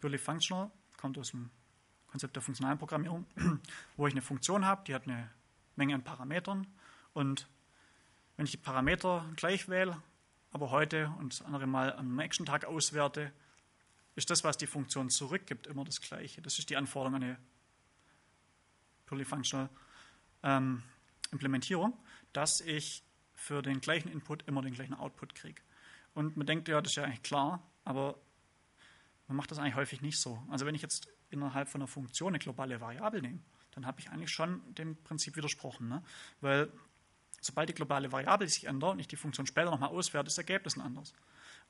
Purely functional kommt aus dem Konzept der funktionalen Programmierung, wo ich eine Funktion habe, die hat eine Menge an Parametern und wenn ich die Parameter gleich wähle, aber heute und das andere Mal am Action-Tag auswerte, ist das, was die Funktion zurückgibt, immer das Gleiche. Das ist die Anforderung an eine Polyfunctional ähm, Implementierung, dass ich für den gleichen Input immer den gleichen Output kriege. Und man denkt, ja, das ist ja eigentlich klar, aber man macht das eigentlich häufig nicht so. Also wenn ich jetzt innerhalb von einer Funktion eine globale Variable nehme, dann habe ich eigentlich schon dem Prinzip widersprochen. Ne? Weil sobald die globale Variable sich ändert und ich die Funktion später nochmal auswerte, ist das Ergebnis ein anderes.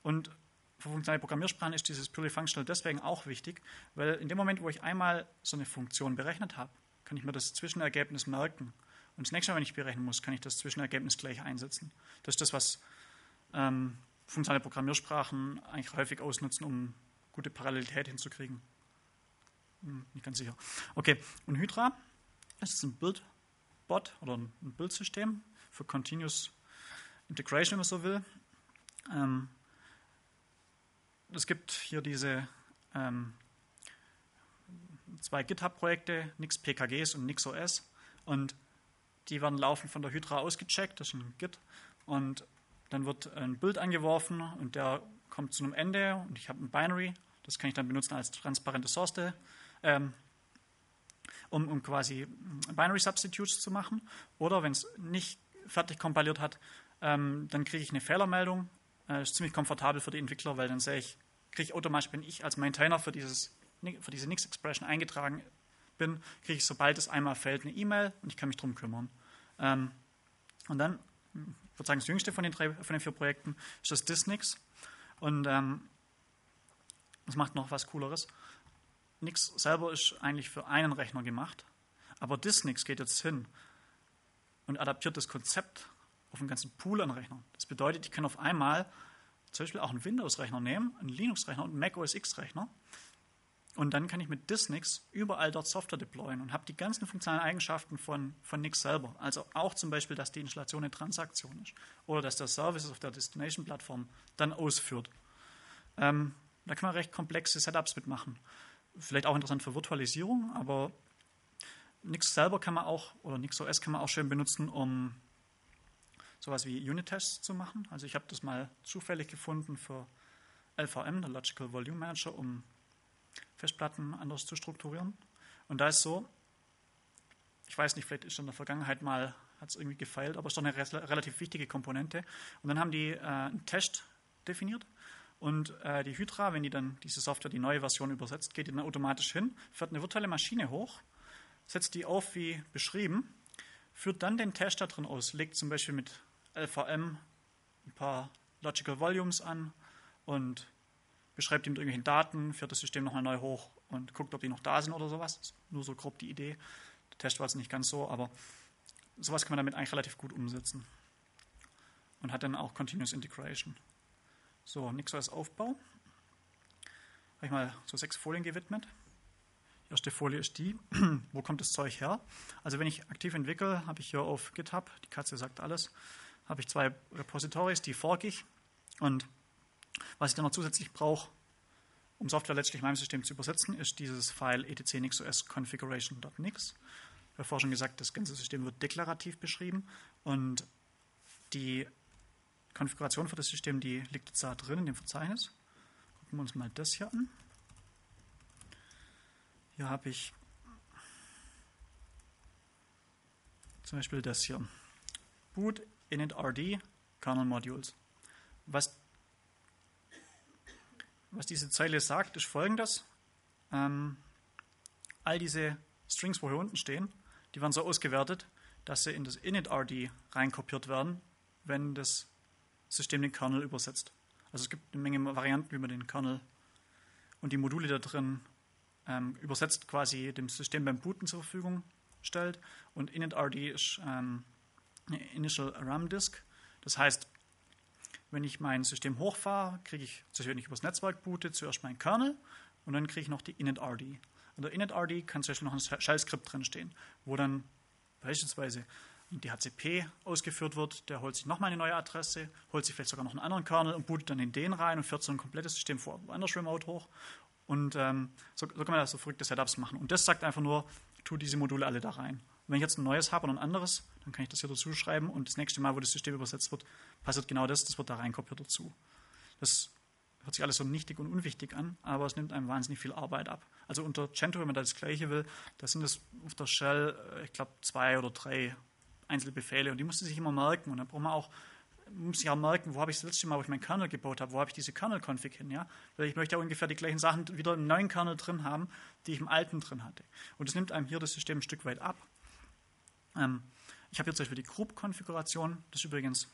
Und für funktionale Programmiersprachen ist dieses Purely Functional deswegen auch wichtig, weil in dem Moment, wo ich einmal so eine Funktion berechnet habe, kann ich mir das Zwischenergebnis merken. Und das nächste Mal, wenn ich berechnen muss, kann ich das Zwischenergebnis gleich einsetzen. Das ist das, was ähm, funktionale Programmiersprachen eigentlich häufig ausnutzen, um gute Parallelität hinzukriegen. Hm, nicht ganz sicher. Okay, und Hydra das ist ein Bildbot oder ein Bildsystem für Continuous Integration, wenn man so will. Ähm, es gibt hier diese ähm, zwei GitHub-Projekte, Nix PKGs und Nix OS. Und die werden laufend von der Hydra ausgecheckt, das ist ein Git. Und dann wird ein Bild angeworfen und der kommt zu einem Ende und ich habe ein Binary, das kann ich dann benutzen als transparente Source, ähm, um, um quasi Binary Substitutes zu machen. Oder wenn es nicht fertig kompiliert hat, ähm, dann kriege ich eine Fehlermeldung. Äh, ist ziemlich komfortabel für die Entwickler, weil dann sehe ich, kriege ich automatisch, wenn ich als Maintainer für, dieses, für diese Nix-Expression eingetragen bin, kriege ich, sobald es einmal fällt, eine E-Mail und ich kann mich darum kümmern. Ähm, und dann, ich würde sagen, das jüngste von den, drei, von den vier Projekten ist das Disnix. Und ähm, das macht noch was Cooleres. Nix selber ist eigentlich für einen Rechner gemacht, aber Disnix geht jetzt hin und adaptiert das Konzept auf einen ganzen Pool an Rechnern. Das bedeutet, ich kann auf einmal zum Beispiel auch einen Windows-Rechner nehmen, einen Linux-Rechner und einen Mac OS X-Rechner. Und dann kann ich mit Disnix überall dort Software deployen und habe die ganzen funktionalen Eigenschaften von, von Nix selber. Also auch zum Beispiel, dass die Installation eine Transaktion ist oder dass der Service auf der Destination-Plattform dann ausführt. Ähm, da kann man recht komplexe Setups mitmachen. Vielleicht auch interessant für Virtualisierung, aber Nix selber kann man auch, oder NixOS kann man auch schön benutzen, um sowas wie Unit-Tests zu machen. Also ich habe das mal zufällig gefunden für LVM, der Logical Volume Manager, um Festplatten anders zu strukturieren. Und da ist so, ich weiß nicht, vielleicht ist in der Vergangenheit mal, hat es irgendwie gefeilt, aber es ist doch eine relativ wichtige Komponente. Und dann haben die äh, einen Test definiert und äh, die Hydra, wenn die dann diese Software, die neue Version übersetzt, geht die dann automatisch hin, fährt eine virtuelle Maschine hoch setzt die auf wie beschrieben, führt dann den Test da drin aus, legt zum Beispiel mit LVM ein paar Logical Volumes an und beschreibt ihm irgendwelche Daten, führt das System nochmal neu hoch und guckt, ob die noch da sind oder sowas. Nur so grob die Idee. Der Test war jetzt nicht ganz so, aber sowas kann man damit eigentlich relativ gut umsetzen. und hat dann auch Continuous Integration. So, NixOS Aufbau. Habe ich mal so sechs Folien gewidmet. Erste Folie ist die, wo kommt das Zeug her? Also wenn ich aktiv entwickle, habe ich hier auf GitHub, die Katze sagt alles, habe ich zwei Repositories, die fork ich. Und was ich dann noch zusätzlich brauche, um Software letztlich in meinem System zu übersetzen, ist dieses File etc nixos configuration.nix. Ich habe schon gesagt, das ganze System wird deklarativ beschrieben und die Konfiguration für das System, die liegt jetzt da drin in dem Verzeichnis. Gucken wir uns mal das hier an. Hier habe ich zum Beispiel das hier. Boot init.rd kernel modules. Was, was diese Zeile sagt, ist folgendes. Ähm, all diese Strings, wo hier unten stehen, die werden so ausgewertet, dass sie in das init.rd reinkopiert werden, wenn das System den Kernel übersetzt. Also es gibt eine Menge Varianten, wie man den Kernel und die Module da drin ähm, übersetzt quasi dem System beim Booten zur Verfügung stellt. Und initRD ist ähm, Initial RAM Disk. Das heißt, wenn ich mein System hochfahre, kriege ich, wenn ich übers Netzwerk boote, zuerst meinen Kernel und dann kriege ich noch die initRD. Und der initRD kann zum Beispiel noch ein Shell-Skript drinstehen, wo dann beispielsweise die HCP ausgeführt wird, der holt sich nochmal eine neue Adresse, holt sich vielleicht sogar noch einen anderen Kernel und bootet dann in den rein und fährt so ein komplettes System woanders remote hoch. Und ähm, so, so, kann man da so verrückte Setups machen. Und das sagt einfach nur, tu diese Module alle da rein. Und wenn ich jetzt ein neues habe und ein anderes, dann kann ich das hier dazu schreiben und das nächste Mal, wo das System übersetzt wird, passiert genau das, das wird da reinkopiert dazu. Das hört sich alles so nichtig und unwichtig an, aber es nimmt einem wahnsinnig viel Arbeit ab. Also unter Gentoo, wenn man da das Gleiche will, da sind es auf der Shell, äh, ich glaube, zwei oder drei einzelne Befehle und die musste sich immer merken und dann braucht man auch muss ich auch merken, wo habe ich das letzte Mal, wo ich meinen Kernel gebaut habe, wo habe ich diese Kernel-Config hin, ja? Weil ich möchte ja ungefähr die gleichen Sachen wieder im neuen Kernel drin haben, die ich im alten drin hatte. Und das nimmt einem hier das System ein Stück weit ab. Ähm, ich habe hier zum Beispiel die Group-Konfiguration, das ist übrigens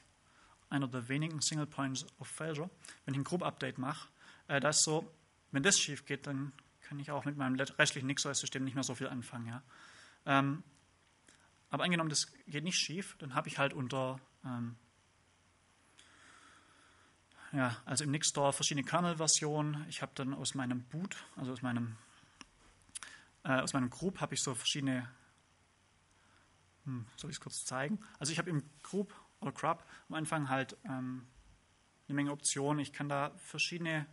einer der wenigen Single Points of Failure. Wenn ich ein Group-Update mache, äh, das so, wenn das schief geht, dann kann ich auch mit meinem restlichen NixOS-System nicht mehr so viel anfangen, ja? Ähm, aber angenommen, das geht nicht schief, dann habe ich halt unter, ähm, ja, also im Nixstore verschiedene Kernel-Versionen. Ich habe dann aus meinem Boot, also aus meinem, äh, aus meinem Group, habe ich so verschiedene, hm, soll ich es kurz zeigen? Also ich habe im Group oder Grub am Anfang halt ähm, eine Menge Optionen. Ich kann da verschiedene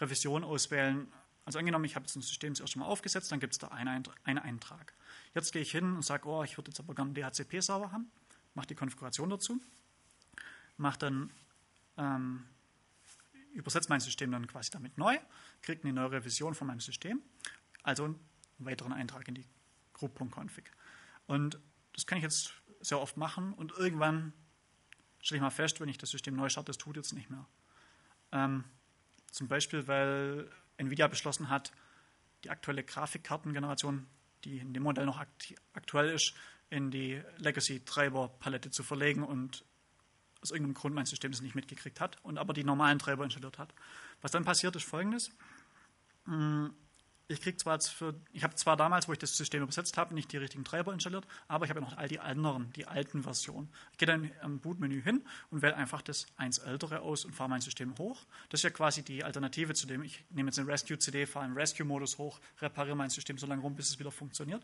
Revisionen auswählen. Also angenommen, ich habe jetzt ein System zuerst mal aufgesetzt, dann gibt es da einen, einen Eintrag. Jetzt gehe ich hin und sage, oh, ich würde jetzt aber gerne DHCP-Server haben, mache die Konfiguration dazu, mache dann, ähm, übersetze mein System dann quasi damit neu, kriege eine neue Revision von meinem System, also einen weiteren Eintrag in die group.config. Und das kann ich jetzt sehr oft machen und irgendwann stelle ich mal fest, wenn ich das System neu starte, das tut jetzt nicht mehr. Ähm, zum Beispiel, weil Nvidia beschlossen hat, die aktuelle Grafikkartengeneration die in dem Modell noch aktuell ist, in die Legacy-Treiber-Palette zu verlegen und aus irgendeinem Grund mein System das nicht mitgekriegt hat und aber die normalen Treiber installiert hat. Was dann passiert ist folgendes. Hm, ich ich habe zwar damals, wo ich das System übersetzt habe, nicht die richtigen Treiber installiert, aber ich habe ja noch all die anderen, die alten Versionen. Ich gehe dann am Bootmenü hin und wähle einfach das eins ältere aus und fahre mein System hoch. Das ist ja quasi die Alternative zu dem, ich nehme jetzt eine Rescue-CD, fahre im Rescue-Modus hoch, repariere mein System so lange rum, bis es wieder funktioniert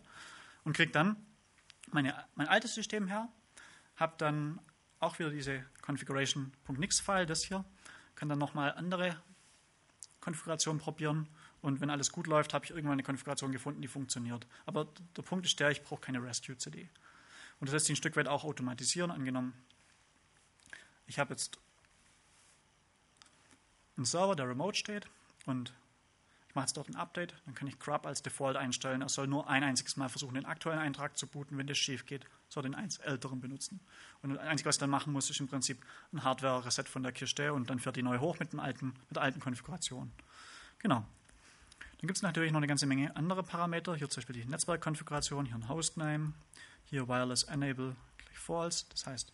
und kriege dann meine, mein altes System her, habe dann auch wieder diese configuration.nix-File, das hier, kann dann nochmal andere Konfigurationen probieren und wenn alles gut läuft, habe ich irgendwann eine Konfiguration gefunden, die funktioniert. Aber der Punkt ist der, ich brauche keine Rescue-CD. Und das lässt sich ein Stück weit auch automatisieren. Angenommen, ich habe jetzt einen Server, der remote steht und ich mache jetzt dort ein Update, dann kann ich Grub als Default einstellen. Er soll nur ein einziges Mal versuchen, den aktuellen Eintrag zu booten. Wenn das schief geht, soll er den eins älteren benutzen. Und das Einzige, was ich dann machen muss, ist im Prinzip ein Hardware-Reset von der Kiste und dann fährt die neu hoch mit, dem alten, mit der alten Konfiguration. Genau. Dann gibt es natürlich noch eine ganze Menge andere Parameter. Hier zum Beispiel die Netzwerkkonfiguration, hier ein Hostname, hier Wireless Enable gleich False. Das heißt,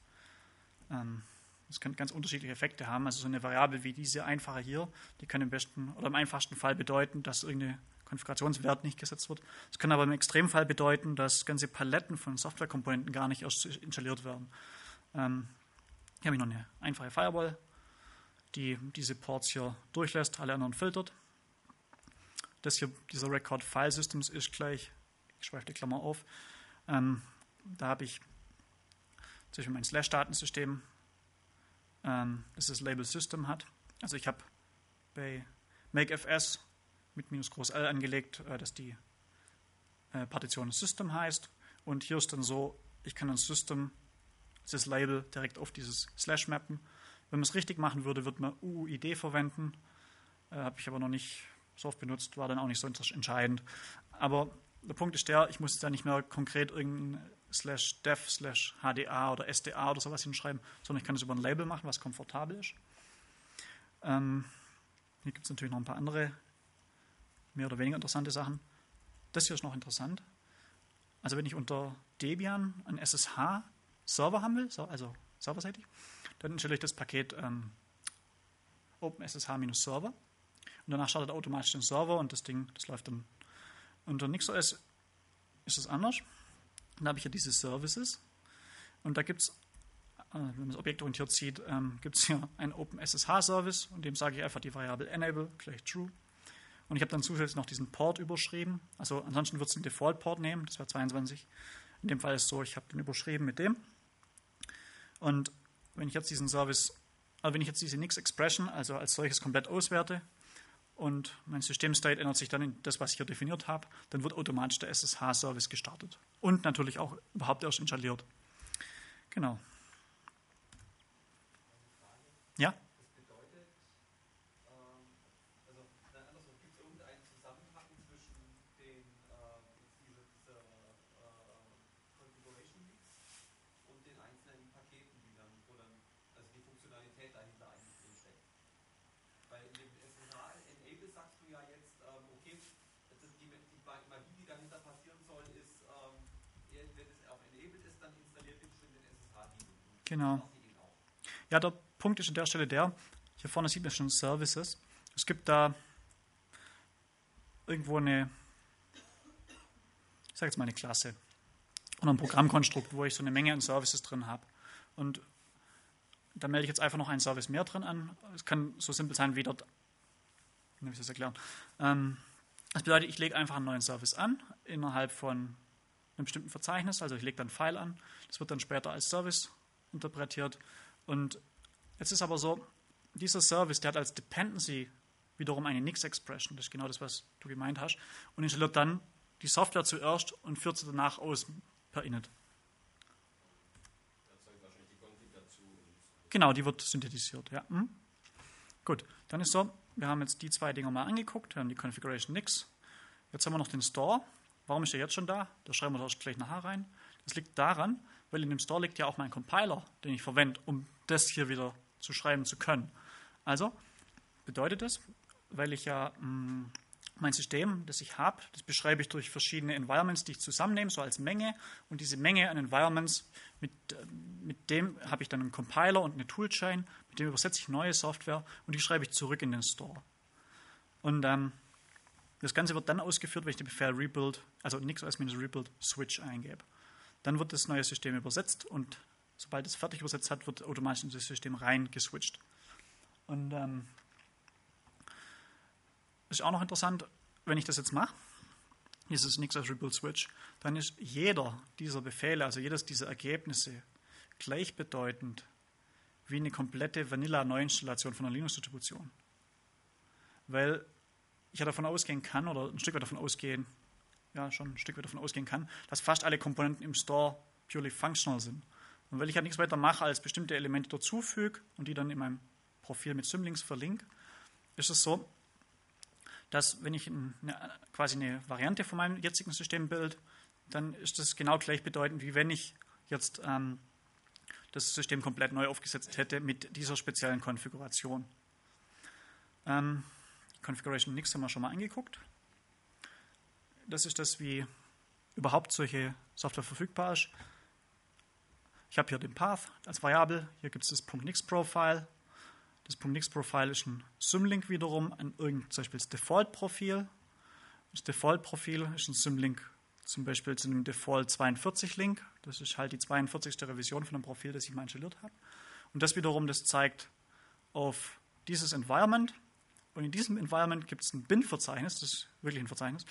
ähm, das kann ganz unterschiedliche Effekte haben. Also so eine Variable wie diese einfache hier, die kann im besten oder im einfachsten Fall bedeuten, dass irgendeine Konfigurationswert nicht gesetzt wird. Es kann aber im Extremfall bedeuten, dass ganze Paletten von Softwarekomponenten gar nicht erst installiert werden. Ähm, Hier habe ich noch eine einfache Firewall, die diese Ports hier durchlässt, alle anderen filtert. Das hier, dieser Record File Systems ist gleich, ich schreibe die Klammer auf, ähm, da habe ich zum Beispiel mein Slash-Datensystem, ähm, das das Label System hat. Also ich habe bei MakeFS mit minus groß L angelegt, äh, dass die äh, Partition System heißt. Und hier ist dann so, ich kann ein System, das Label direkt auf dieses Slash mappen. Wenn man es richtig machen würde, würde man UUID verwenden. Äh, Habe ich aber noch nicht so oft benutzt, war dann auch nicht so entscheidend. Aber der Punkt ist der, ich muss da nicht mehr konkret irgendein slash dev slash HDA oder SDA oder sowas hinschreiben, sondern ich kann es über ein Label machen, was komfortabel ist. Ähm, hier gibt es natürlich noch ein paar andere, mehr oder weniger interessante Sachen. Das hier ist noch interessant. Also wenn ich unter Debian einen SSH-Server haben will, also serverseitig, dann installiere ich das Paket ähm, OpenSSH-Server und danach startet automatisch den Server und das Ding, das läuft dann unter NixOS ist es anders. Dann habe ich ja diese Services und da gibt es, äh, wenn man es objektorientiert sieht, ähm, gibt es hier einen OpenSSH-Service und dem sage ich einfach die Variable enable gleich true. Und ich habe dann zusätzlich noch diesen Port überschrieben. Also ansonsten wird es den Default-Port nehmen, das wäre 22. In dem Fall ist es so, ich habe den überschrieben mit dem. Und wenn ich jetzt diesen Service, also wenn ich jetzt diese Nix-Expression also als solches komplett auswerte, und mein System-State ändert sich dann in das, was ich hier definiert habe, dann wird automatisch der SSH-Service gestartet und natürlich auch überhaupt erst installiert. Genau. Ja? Genau. Ja, der Punkt ist an der Stelle der, hier vorne sieht man schon Services. Es gibt da irgendwo eine, ich sage jetzt mal eine Klasse oder ein Programmkonstrukt, wo ich so eine Menge an Services drin habe. Und da melde ich jetzt einfach noch einen Service mehr drin an. Es kann so simpel sein wie dort, wie soll ich das erklären? Ähm, das bedeutet, ich lege einfach einen neuen Service an innerhalb von einem bestimmten Verzeichnis. Also ich lege dann ein File an. Das wird dann später als Service interpretiert. Und jetzt ist aber so, dieser Service, der hat als Dependency wiederum eine Nix-Expression. Das ist genau das, was du gemeint hast. Und installiert dann die Software zuerst und führt sie danach aus per Init. Genau, die wird synthetisiert. Ja. Hm. Gut, dann ist so, wir haben jetzt die zwei Dinger mal angeguckt, wir haben die Configuration Nix. Jetzt haben wir noch den Store. Warum ist der jetzt schon da? Da schreiben wir das gleich nachher rein. Das liegt daran, weil in dem Store liegt ja auch mein Compiler, den ich verwende, um das hier wieder zu schreiben zu können. Also bedeutet das, weil ich ja mh, mm, mein System, das ich habe, das beschreibe ich durch verschiedene Environments, die ich zusammennehme, so als Menge. Und diese Menge an Environments, mit, mit dem habe ich dann einen Compiler und eine Toolchain, mit dem übersetze ich neue Software und die schreibe ich zurück in den Store. Und ähm, das Ganze wird dann ausgeführt, wenn ich den Befehl rebuild, also nichts als minus rebuild switch eingebe. Dann wird das neue System übersetzt und sobald es fertig übersetzt hat, wird automatisch in das System rein geswitcht. Und ähm, ist auch noch interessant, wenn ich das jetzt mache, dieses Nix als Rebuild Switch, dann ist jeder dieser Befehle, also jedes dieser Ergebnisse gleichbedeutend wie eine komplette Vanilla-Neuinstallation von einer Linux-Distribution. Weil ich ja davon ausgehen kann oder ein Stück weit davon ausgehen ja, schon ein Stück weit davon ausgehen kann, dass fast alle Komponenten im Store purely functional sind. Und weil ich ja nichts weiter mache, als bestimmte Elemente dazufüge und die dann in meinem Profil mit Symlinks verlinke, ist es so, dass wenn ich eine, quasi eine Variante von meinem jetzigen System bilde, dann ist das genau gleichbedeutend, wie wenn ich jetzt ähm, das System komplett neu aufgesetzt hätte mit dieser speziellen Konfiguration. Ähm, Configuration Nix haben wir schon mal angeguckt das ist das, wie überhaupt solche Software verfügbar ist. Ich habe hier den Path als Variable, hier gibt es das .nix-Profile. Das .nix-Profile ist ein Symlink wiederum an irgendein zum Beispiel das Default-Profil. Das Default-Profil ist ein Symlink zum Beispiel zu einem Default 42-Link. Das ist halt die 42. Revision von einem Profil, das ich mal installiert habe. Und das wiederum, das zeigt auf dieses Environment. Und in diesem Environment gibt es ein Bin-Verzeichnis, das ist wirklich ein Verzeichnis.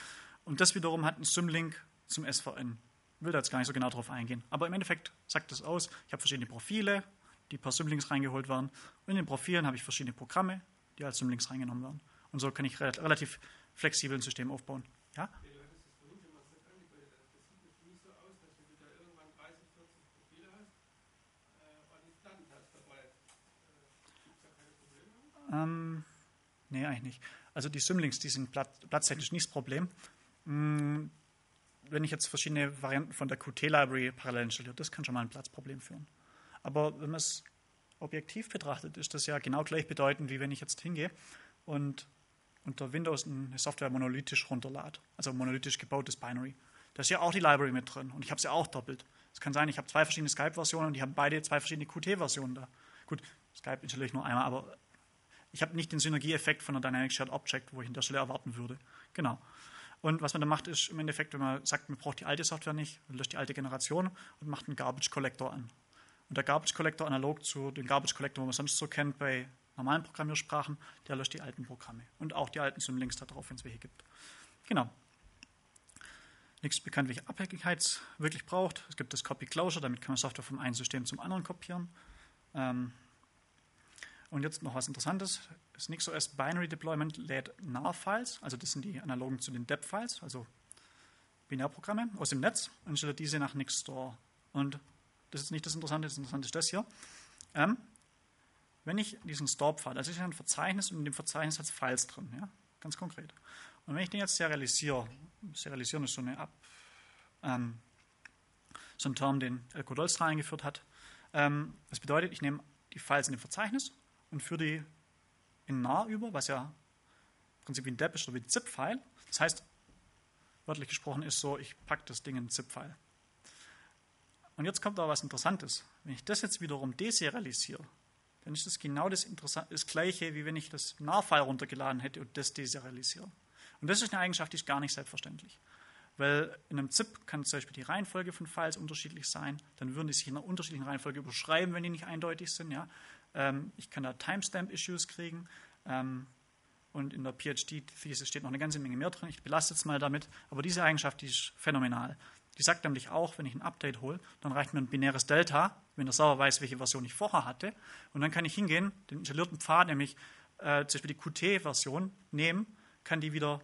Und das wiederum hat einen Symlink zum SVN. Ich will da jetzt gar nicht so genau drauf eingehen. Aber im Endeffekt sagt das aus, ich habe verschiedene Profile, die per Symlinks reingeholt werden. Und in den Profilen habe ich verschiedene Programme, die als Symlinks reingenommen werden. Und so kann ich relativ flexibel ein System aufbauen. Ja? Ähm, nee, eigentlich nicht. Also die Symlinks, die sind platztechnisch nicht das Problem. Hm, wenn ich jetzt verschiedene Varianten von der Qt-Library parallel installiere, das kann schon mal ein Platzproblem führen. Aber wenn man es objektiv betrachtet, ist das ja genau gleich bedeutend, wie wenn ich jetzt hingehe und unter Windows eine Software monolithisch runterlade, also monolithisch gebautes Binary. Da ist ja auch die Library mit drin und ich habe sie ja auch doppelt. Es kann sein, ich habe zwei verschiedene Skype-Versionen und die haben beide zwei verschiedene Qt-Versionen da. Gut, Skype installiere ich nur einmal, aber ich habe nicht den Synergieeffekt von einer Dynamic Shared Object, wo ich an der Stelle erwarten würde. Genau. Und was man dann macht, ist im Endeffekt, wenn man sagt, man braucht die alte Software nicht, man löscht die alte Generation und macht einen Garbage Collector an. Und der Garbage Collector, analog zu dem Garbage Collector, den man sonst so kennt bei normalen Programmiersprachen, der löscht die alten Programme und auch die alten Symlinks da drauf, wenn es welche gibt. Genau. Nichts bekannt, welche Abhängigkeit es wirklich braucht. Es gibt das Copy Closure, damit kann man Software vom einen System zum anderen kopieren. Ähm, und jetzt noch was Interessantes. Das NixOS Binary Deployment lädt NAR-Files, also das sind die analogen zu den DEP-Files, also Binärprogramme aus dem Netz und installiert diese nach NixStore. Und das ist nicht das Interessante, das Interessante ist das hier. Ähm, wenn ich diesen Store-Pfad, also ich habe ein Verzeichnis und in dem Verzeichnis hat es Files drin, ja, ganz konkret. Und wenn ich den jetzt serialisiere, serialisieren ist so, eine Ab, ähm, so ein Term, den Elko Dolstra eingeführt hat. Ähm, das bedeutet, ich nehme die Files in dem Verzeichnis und führe die in NAR über, was ja im Prinzip wie ein DEP ist oder wie ein ZIP-File. Das heißt, wörtlich gesprochen ist so, ich packe das Ding in ein ZIP-File. Und jetzt kommt aber was Interessantes. Wenn ich das jetzt wiederum deserialisiere, dann ist das genau das, das Gleiche, wie wenn ich das NAR-File runtergeladen hätte und das deserialisiere. Und das ist eine Eigenschaft, die ist gar nicht selbstverständlich. Weil in einem ZIP kann zum Beispiel die Reihenfolge von Files unterschiedlich sein. Dann würden die sich in einer unterschiedlichen Reihenfolge überschreiben, wenn die nicht eindeutig sind. Ja? Ähm, ich kann da Timestamp-Issues kriegen. Ähm, und in der PhD-Thesis steht noch eine ganze Menge mehr drin. Ich belaste jetzt mal damit. Aber diese Eigenschaft, die ist phänomenal. Die sagt nämlich auch, wenn ich ein Update hole, dann reicht mir ein binäres Delta, wenn der Server weiß, welche Version ich vorher hatte. Und dann kann ich hingehen, den installierten Pfad, nämlich äh, zum Beispiel die Qt-Version, nehmen, kann die wieder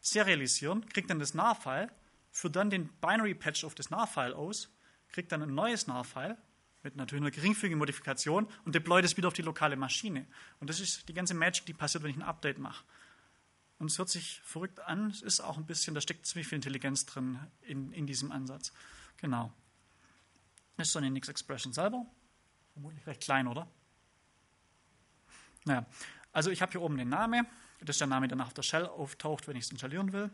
serialisieren, kriegt dann das NAR-File, führt dann den Binary-Patch auf das NAR-File aus, kriegt dann ein neues NAR-File, mit natürlich einer geringfügigen Modifikation und deployt es wieder auf die lokale Maschine. Und das ist die ganze Magic, die passiert, wenn ich ein Update mache. Und es hört sich verrückt an, es ist auch ein bisschen, da steckt ziemlich viel Intelligenz drin in, in diesem Ansatz. Genau. Das ist so eine Nix-Expression selber. Vermutlich recht klein, oder? Naja, also ich habe hier oben den Namen. Das ist der Name, der nach der Shell auftaucht, wenn ich es installieren will.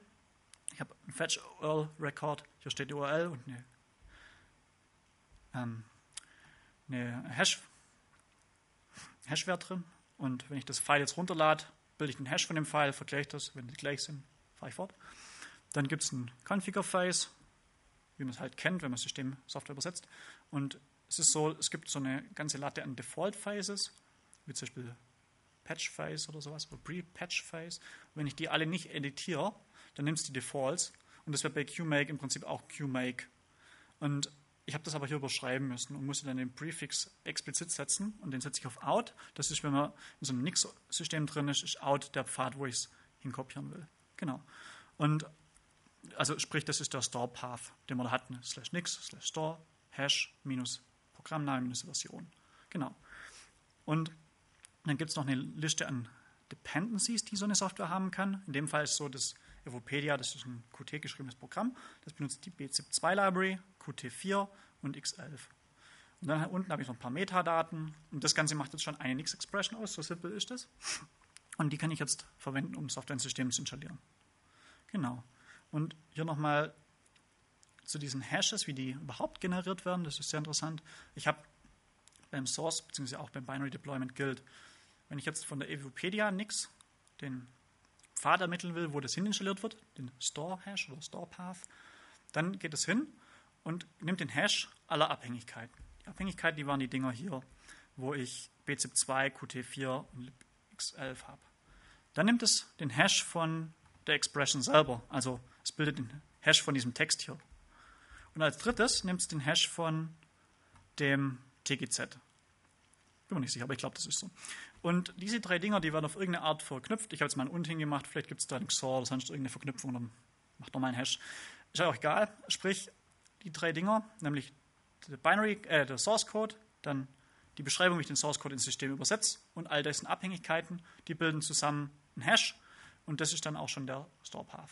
Ich habe einen Fetch URL Record. Hier steht die URL und eine ähm, eine Hash, Hashwert drin. Und wenn ich das File jetzt runterlade, bilde ich den Hash von dem File, vergleiche das, wenn die gleich sind, fahre ich fort. Dann gibt es ein Configure-Phase, wie man es halt kennt, wenn man System Software übersetzt. Und es ist so, es gibt so eine ganze Latte an Default-Phases, wie zum Beispiel Patch-Phase oder sowas, oder Pre-Patch-Phase. Wenn ich die alle nicht editiere, dann nimmst du die Defaults. Und das wäre bei QMake im Prinzip auch QMake. Und ich habe das aber hier überschreiben müssen und musste dann den Prefix explizit setzen und den setze ich auf out. Das ist, wenn man in so einem Nix-System drin ist, ist out der Pfad, wo ich es hinkopieren will. Genau. Und also sprich, das ist der Store Path, den man da hat, slash nix, slash store, hash, minus Programmname, minus Version. Genau. Und dann gibt es noch eine Liste an Dependencies, die so eine Software haben kann. In dem Fall ist so das Evopedia, das ist ein Qt geschriebenes Programm. Das benutzt die BZIP2 Library, Qt4 und X11. Und dann unten habe ich noch ein paar Metadaten. Und das Ganze macht jetzt schon eine Nix-Expression aus, so simpel ist das. Und die kann ich jetzt verwenden, um Software ins System zu installieren. Genau. Und hier nochmal zu diesen Hashes, wie die überhaupt generiert werden. Das ist sehr interessant. Ich habe beim Source, beziehungsweise auch beim Binary Deployment Guild, wenn ich jetzt von der Evopedia nix den Pfad ermitteln will, wo das hin installiert wird, den Store-Hash oder Store-Path, dann geht es hin und nimmt den Hash aller Abhängigkeiten. Die Abhängigkeiten, die waren die Dinger hier. wo ich BZIP2, Qt4 und libx11 habe. Dann nimmt es den Hash von der Expression selber, also es bildet den Hash von diesem Text hier. Und als drittes nimmt es den Hash von dem TGZ. Bin mir nicht sicher, aber ich glaube, das ist so. Und diese drei Dinger, die werden auf irgendeine Art verknüpft. Ich habe jetzt mal ein Und hingemacht, vielleicht gibt es da ein XOR oder sonst irgendeine Verknüpfung, dann macht nochmal einen Hash. Ist auch egal. Sprich, die drei Dinger, nämlich der Binary, äh, der Source Code, dann die Beschreibung, wie ich den Source Code ins System übersetze und all dessen Abhängigkeiten, die bilden zusammen einen Hash und das ist dann auch schon der Store Path.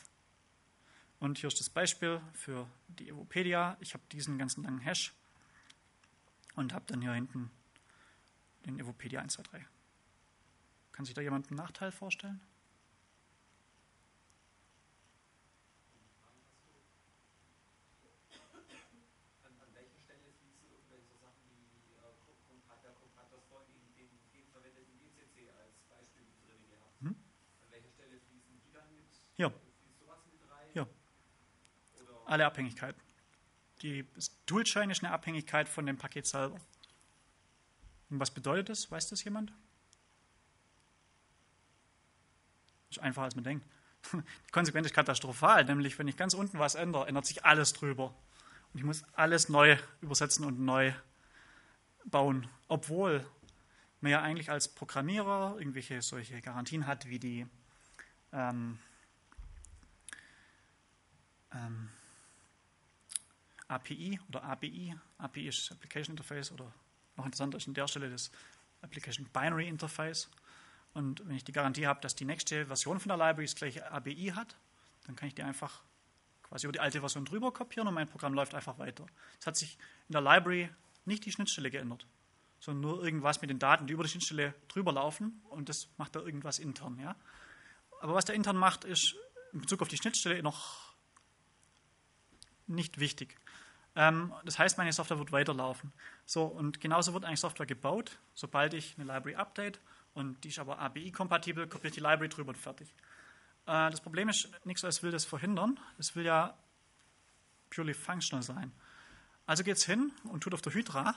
Und hier ist das Beispiel für die Evopedia. Ich habe diesen ganzen langen Hash und habe dann hier hinten den Evopedia 123. Kann sich da jemand einen Nachteil vorstellen? Hier. Hier. Alle Abhängigkeiten. Die Toolchain ist eine Abhängigkeit von dem Paket selber. Und was bedeutet das? Weiß das jemand? Ist einfacher, als man denkt. Die Konsequenz ist katastrophal, nämlich wenn ich ganz unten was ändere, ändert sich alles drüber. Und ich muss alles neu übersetzen und neu bauen, obwohl man ja eigentlich als Programmierer irgendwelche solche Garantien hat, wie die ähm, ähm, API oder ABI. API ist Application Interface oder noch interessanter ist an der Stelle das Application Binary Interface. Und wenn ich die Garantie habe, dass die nächste Version von der Library das gleiche ABI hat, dann kann ich die einfach quasi über die alte Version drüber kopieren und mein Programm läuft einfach weiter. Es hat sich in der Library nicht die Schnittstelle geändert, sondern nur irgendwas mit den Daten, die über die Schnittstelle drüber laufen und das macht da irgendwas intern. Ja? Aber was der intern macht, ist in Bezug auf die Schnittstelle noch nicht wichtig. Ähm, das heißt, meine Software wird weiterlaufen. So, und genauso wird eigentlich Software gebaut. Sobald ich eine Library update und die ist aber ABI-kompatibel, kopiere ich die Library drüber und fertig. Äh, das Problem ist, NixOS will das verhindern. Es will ja purely functional sein. Also geht es hin und tut auf der Hydra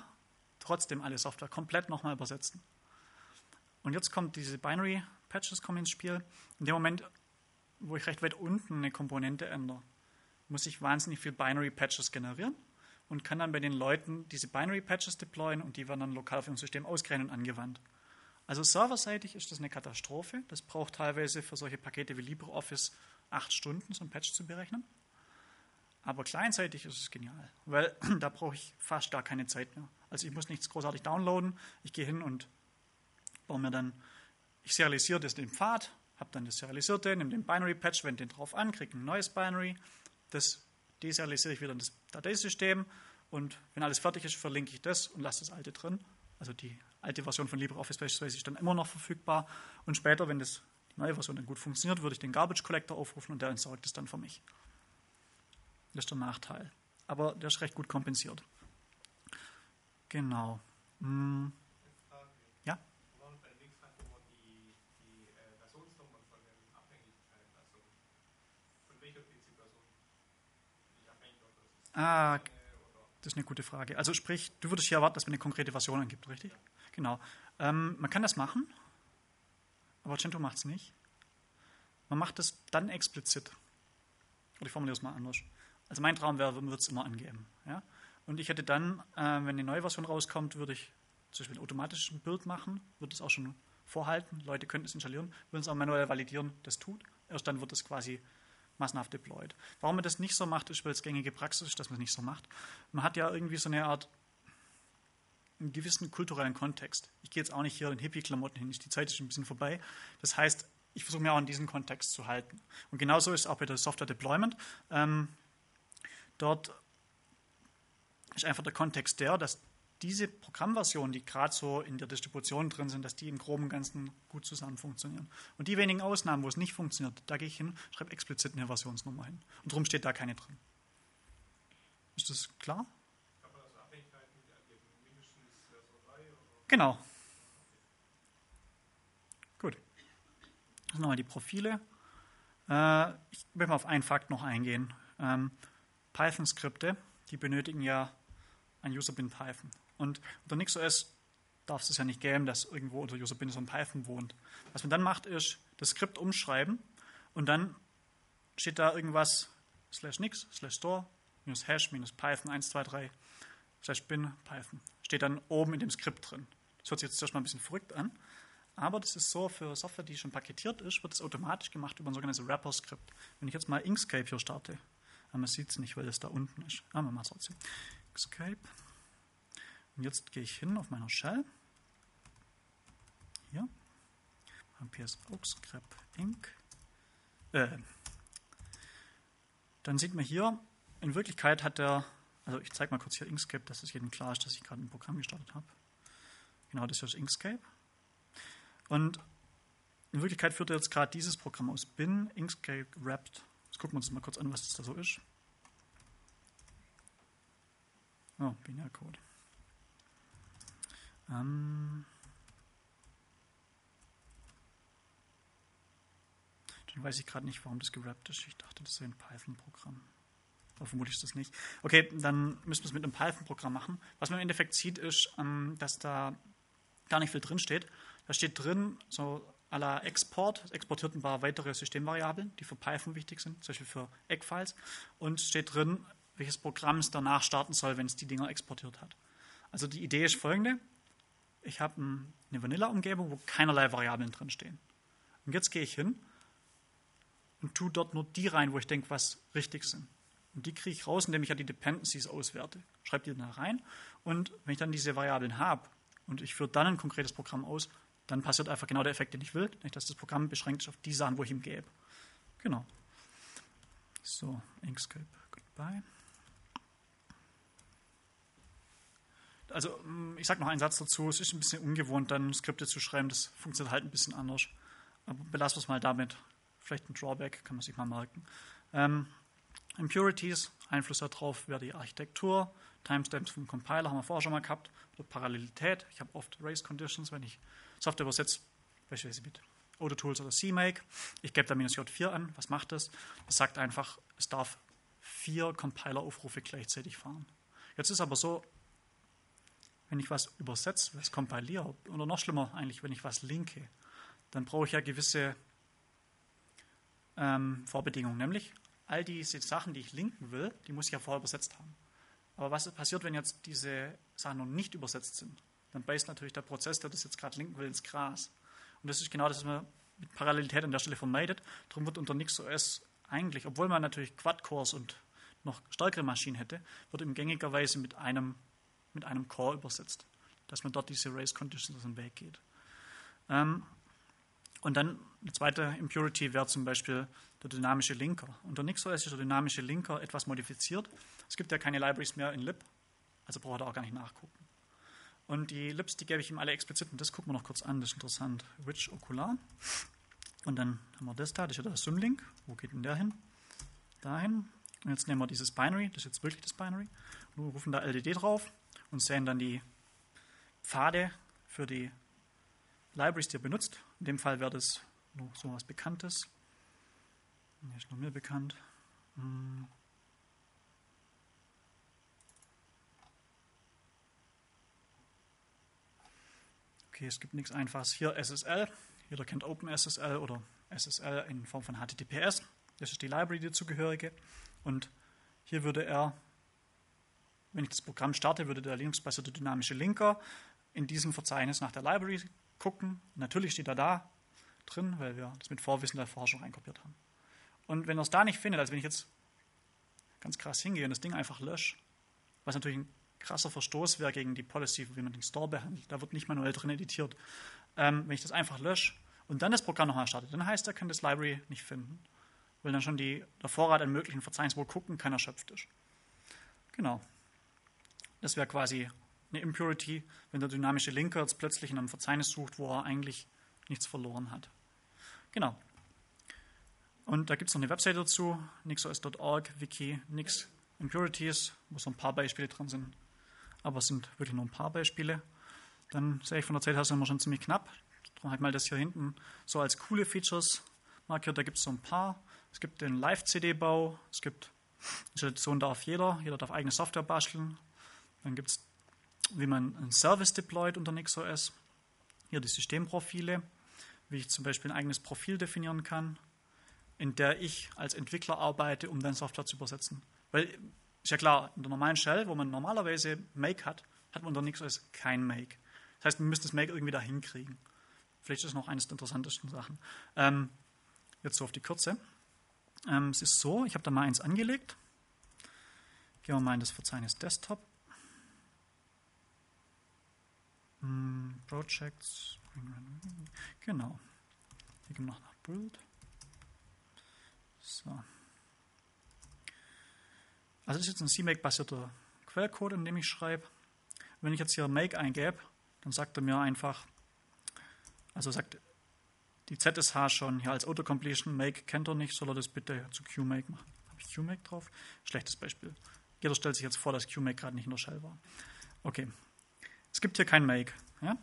trotzdem alle Software komplett nochmal übersetzen. Und jetzt kommt diese Binary-Patches ins Spiel. In dem Moment, wo ich recht weit unten eine Komponente ändere, muss ich wahnsinnig viel Binary-Patches generieren und kann dann bei den Leuten diese Binary-Patches deployen und die werden dann lokal auf ihrem System ausgerechnet und angewandt. Also serverseitig ist das eine Katastrophe. Das braucht teilweise für solche Pakete wie LibreOffice acht Stunden, so ein Patch zu berechnen. Aber clientseitig ist es genial, weil da brauche ich fast gar keine Zeit mehr. Also ich muss nichts großartig downloaden. Ich gehe hin und baue mir dann, ich serialisiere das den Pfad, habe dann das serialisierte, nehme den Binary-Patch, wende den drauf an, kriege ein neues Binary, das deserialisiere ich wieder in das Dateisystem und wenn alles fertig ist, verlinke ich das und lasse das alte drin. Also die alte Version von LibreOffice beispielsweise ist dann immer noch verfügbar und später, wenn das, die neue Version dann gut funktioniert, würde ich den Garbage Collector aufrufen und der entsorgt es dann für mich. Das ist der Nachteil. Aber der ist recht gut kompensiert. Genau. Hm. Ja? Ah, das ist eine gute Frage. Also sprich, du würdest hier erwarten, dass man eine konkrete Version angibt, richtig? Genau. Ähm, man kann das machen, aber Gentoo macht es nicht. Man macht es dann explizit. Oder ich formuliere es mal anders. Also mein Traum wäre, man würde es immer angeben. Ja? Und ich hätte dann, äh, wenn eine neue Version rauskommt, würde ich zum Beispiel ein automatisches Bild machen, würde es auch schon vorhalten. Leute könnten es installieren, würden es auch manuell validieren, das tut. Erst dann wird es quasi massenhaft deployed. Warum man das nicht so macht, ist, weil es gängige Praxis ist, dass man es nicht so macht. Man hat ja irgendwie so eine Art einen gewissen kulturellen Kontext. Ich gehe jetzt auch nicht hier in Hippie-Klamotten hin, die Zeit ist ein bisschen vorbei. Das heißt, ich versuche mir auch in diesen Kontext zu halten. Und genauso ist es auch bei der Software Deployment. Ähm, dort ist einfach der Kontext der, dass diese Programmversionen, die gerade so in der Distribution drin sind, dass die im groben Ganzen gut zusammen funktionieren. Und die wenigen Ausnahmen, wo es nicht funktioniert, da gehe ich hin, schreibe explizit eine Versionsnummer hin. Und darum steht da keine drin. Ist das klar? Genau. Gut. Das sind nochmal die Profile. Äh, ich will mal auf einen Fakt noch eingehen. Ähm, Python-Skripte, die benötigen ja ein User bin Python. Und unter NixOS darf es ja nicht geben, dass irgendwo unter User bin so ein Python wohnt. Was man dann macht, ist das Skript umschreiben und dann steht da irgendwas slash nix, slash store, minus hash, minus python 123, slash bin, python. Steht dann oben in dem Skript drin. Das hört sich jetzt erstmal ein bisschen verrückt an, aber das ist so, für Software, die schon paketiert ist, wird es automatisch gemacht über ein sogenanntes Wrapper-Skript. Wenn ich jetzt mal Inkscape hier starte, aber man sieht es nicht, weil es da unten ist. Aber ah, wir machen es trotzdem. Inkscape. Und jetzt gehe ich hin auf meiner Shell. Hier. PS Oakscrap Inc. Äh, dann sieht man hier, in Wirklichkeit hat der, also ich zeige mal kurz hier Inkscape, dass es jedem klar ist, dass ich gerade ein Programm gestartet habe. Genau, das hier ist Inkscape. Und in Wirklichkeit führt er jetzt gerade dieses Programm aus. Bin Inkscape Wrapped. Jetzt gucken wir uns mal kurz an, was das da so ist. Oh, Binärcode. Ähm dann weiß ich gerade nicht, warum das gerappt ist. Ich dachte, das wäre ein Python-Programm. Aber vermutlich ist das nicht. Okay, dann müssen wir es mit einem Python-Programm machen. Was man im Endeffekt sieht, ist, ähm, dass da gar nicht viel drin steht. Da steht drin, so à la Export, exportiert ein paar weitere Systemvariablen, die für Python wichtig sind, zum Beispiel für Eggfiles. Und steht drin, welches Programm es danach starten soll, wenn es die Dinger exportiert hat. Also die Idee ist folgende. Ich habe eine Vanilla-Umgebung, wo keinerlei Variablen drin stehen. Und jetzt gehe ich hin und tue dort nur die rein, wo ich denke, was richtig sind. Und die kriege ich raus, indem ich ja die Dependencies auswerte. Schreibe die dann rein. Und wenn ich dann diese Variablen habe und ich führe dann ein konkretes Programm aus, dann passiert einfach genau der Effekt, den ich will, nämlich dass das Programm beschränkt ist auf die Sachen, wo ich ihm gebe. Genau. So, Inkscape, goodbye. Also, mm, ich sage noch einen Satz dazu. Es ist ein bisschen ungewohnt, dann Skripte zu schreiben. Das funktioniert halt ein bisschen anders. Aber belassen wir es mal damit. Vielleicht ein Drawback, kann man sich mal merken. Ähm, Impurities, Einfluss darauf wäre die Architektur. Timestamps vom Compiler haben wir vorher schon mal gehabt. Parallelität. Ich habe oft Race Conditions, wenn ich Software übersetze, beispielsweise mit Autotools oder CMake. Ich gebe da minus J4 an. Was macht das? Es sagt einfach, es darf vier Compiler-Aufrufe gleichzeitig fahren. Jetzt ist aber so, wenn ich was übersetze, was kompiliere, oder noch schlimmer eigentlich, wenn ich was linke, dann brauche ich ja gewisse ähm, Vorbedingungen, nämlich all diese Sachen, die ich linken will, die muss ich ja vorher übersetzt haben. Aber was passiert, wenn jetzt diese Sachen noch nicht übersetzt sind? Dann beißt natürlich der Prozess, der das jetzt gerade linken will, ins Gras. Und das ist genau das, was man mit Parallelität an der Stelle vermeidet. Darum wird unter NixOS eigentlich, obwohl man natürlich Quad-Cores und noch stärkere Maschinen hätte, wird im gängigerweise mit einem, mit einem Core übersetzt, dass man dort diese Race Conditions aus dem Weg geht. Ähm, und dann eine zweite Impurity wäre zum Beispiel der dynamische Linker. Unter NixOS ist der dynamische Linker etwas modifiziert. Es gibt ja keine Libraries mehr in lib, also braucht er auch gar nicht nachgucken. Und die Libs, die gebe ich ihm alle explizit und das gucken wir noch kurz an, das ist interessant. Rich Okular. Und dann haben wir das da, das ist ja der Symlink. Wo geht denn der hin? Dahin. Und jetzt nehmen wir dieses Binary, das ist jetzt wirklich das Binary. Und rufen da LDD drauf und sehen dann die Pfade für die Libraries, die er benutzt. In dem Fall wäre das noch so was Bekanntes. Hier ist noch mehr bekannt. Hm. Okay, es gibt nichts Einfaches. Hier SSL. Jeder kennt OpenSSL oder SSL in Form von HTTPS. Das ist die Library, die dazugehörige. Und hier würde er, wenn ich das Programm starte, würde der Linux-basierte dynamische Linker in diesem Verzeichnis nach der Library gucken. Natürlich steht er da drin, weil wir das mit Vorwissen der Forschung reinkopiert haben. Und wenn er es da nicht findet, also wenn ich jetzt ganz krass hingehe und das Ding einfach lösche, was natürlich ein krasser Verstoß wäre gegen die Policy, wie man den Store behandelt, da wird nicht manuell drin editiert. Ähm, wenn ich das einfach lösche und dann das Programm nochmal starte, dann heißt er, kann das Library nicht finden, weil dann schon die, der Vorrat an möglichen Verzeichnissen, wo gucken kann, erschöpft ist. Genau. Das wäre quasi eine Impurity, wenn der dynamische Linker jetzt plötzlich in einem Verzeichnis sucht, wo er eigentlich nichts verloren hat. Genau. Und da gibt es noch eine Webseite dazu, nixos.org, wiki, nix impurities, wo so ein paar Beispiele drin sind. Aber es sind wirklich nur ein paar Beispiele. Dann sehe ich von der Zeit her sind wir schon ziemlich knapp. Darum halt mal das hier hinten so als coole Features markiert. Da gibt es so ein paar. Es gibt den Live-CD-Bau. Es gibt Installation darf jeder. Jeder darf eigene Software basteln. Dann gibt es wie man einen Service deployt unter NixOS. Hier die Systemprofile, wie ich zum Beispiel ein eigenes Profil definieren kann, in der ich als Entwickler arbeite, um dann Software zu übersetzen. Weil, ist ja klar, in der normalen Shell, wo man normalerweise Make hat, hat man unter NixOS kein Make. Das heißt, man müsste das Make irgendwie da hinkriegen. Vielleicht ist das noch eines der interessantesten Sachen. Ähm, jetzt so auf die Kürze. Ähm, es ist so, ich habe da mal eins angelegt. Gehen wir mal in das Verzeichnis Desktop. Hm, Projects. Genau. Hier gehen wir noch nach Build. So. Also das ist jetzt ein CMake-basierter Quellcode, in dem ich schreibe. Wenn ich jetzt hier Make eingebe, dann sagt er mir einfach, also sagt die ZSH schon hier als Autocompletion, Make kennt er nicht, soll er das bitte zu QMake machen. Habe ich QMake drauf? Schlechtes Beispiel. Jeder stellt sich jetzt vor, dass QMake gerade nicht in der Shell war. Okay. Es gibt hier kein Make. Ja?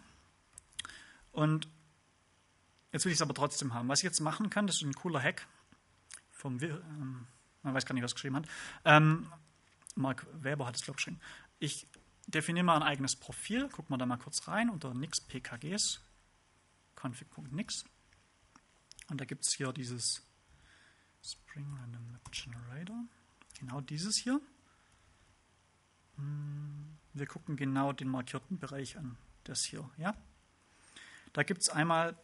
Und jetzt will ich es aber trotzdem haben. Was ich jetzt machen kann, das ist ein cooler Hack vom, ähm, man weiß gar nicht, was geschrieben hat. Ähm, Mark Weber hat es, glaube ich, geschrieben. Ich definiere mal ein eigenes Profil, gucken wir da mal kurz rein unter nix pkgs, config.nix. Und da gibt es hier dieses Spring Random Map Generator. Genau dieses hier. Wir gucken genau den markierten Bereich an. Das hier, ja. Da gibt es einmal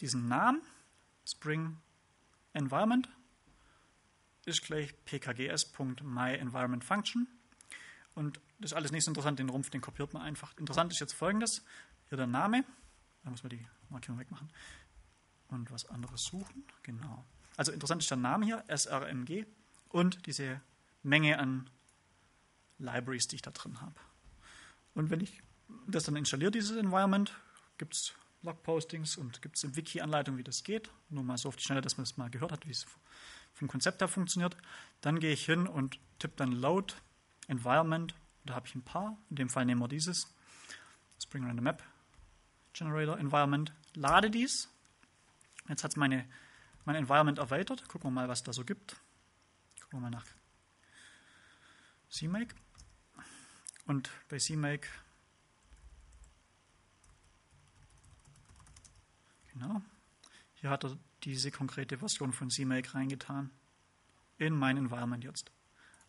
diesen Namen, Spring Environment, ist gleich pkgs.myEnvironmentFunction. Und das ist alles nicht so interessant, den Rumpf, den kopiert man einfach. Interessant ist jetzt folgendes: Hier der Name, da muss man die Markierung wegmachen. Und was anderes suchen, genau. Also interessant ist der Name hier, srmg, und diese Menge an Libraries, die ich da drin habe. Und wenn ich das dann installiere, dieses Environment, gibt es Blogpostings und gibt es im Wiki Anleitung, wie das geht. Nur mal so auf die Schnelle, dass man das mal gehört hat, wie es vom Konzept her funktioniert. Dann gehe ich hin und tippe dann Load Environment. Da habe ich ein paar. In dem Fall nehmen wir dieses Spring Random Map Generator Environment. Lade dies. Jetzt hat es mein Environment erweitert. Gucken wir mal, was da so gibt. Gucken wir mal nach CMake. Und bei CMake genau, hier hat er diese konkrete Version von CMake reingetan in mein Environment jetzt.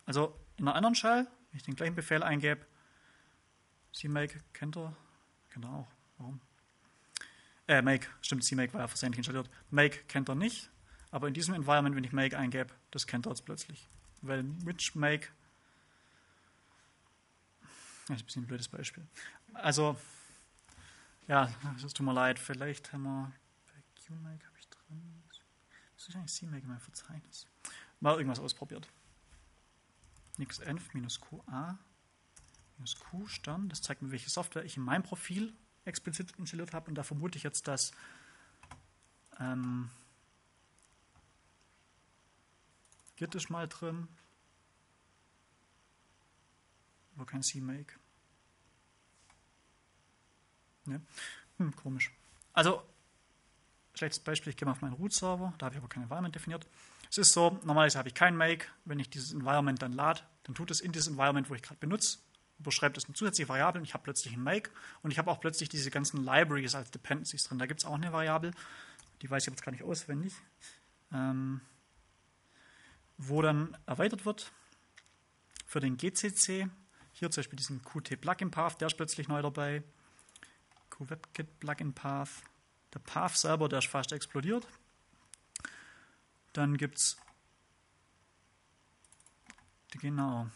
Also in einer anderen Shell, wenn ich den gleichen Befehl eingebe, CMake kennt er, auch. Warum? Äh, Make, stimmt, CMake war ja versehentlich installiert. Make kennt er nicht, aber in diesem Environment, wenn ich Make eingebe, das kennt er jetzt plötzlich. Weil which Make, das ist ein bisschen ein blödes Beispiel. Also, ja, es tut mir leid, vielleicht haben wir bei QMake was ist eigentlich CMake in meinem Verzeichnis? Mal irgendwas ausprobiert. nixenv qa q Stern, das zeigt mir, welche Software ich in meinem Profil explizit installiert habe und da vermute ich jetzt, dass ähm, Git ist mal drin, aber kein CMake. Ne? Hm, komisch. Also Schlechtes Beispiel, ich gehe mal auf meinen Root-Server, da habe ich aber kein Environment definiert. Es ist so, normalerweise habe ich kein Make. Wenn ich dieses Environment dann lade, dann tut es in dieses Environment, wo ich gerade benutze, überschreibt es eine zusätzliche Variable und ich habe plötzlich ein Make und ich habe auch plötzlich diese ganzen Libraries als Dependencies drin. Da gibt es auch eine Variable, die weiß ich jetzt gar nicht auswendig, ähm, wo dann erweitert wird für den GCC. Hier zum Beispiel diesen Qt Plugin Path, der ist plötzlich neu dabei. QWebKit Plugin Path. Der Path selber, der ist fast explodiert. Dann gibt es genau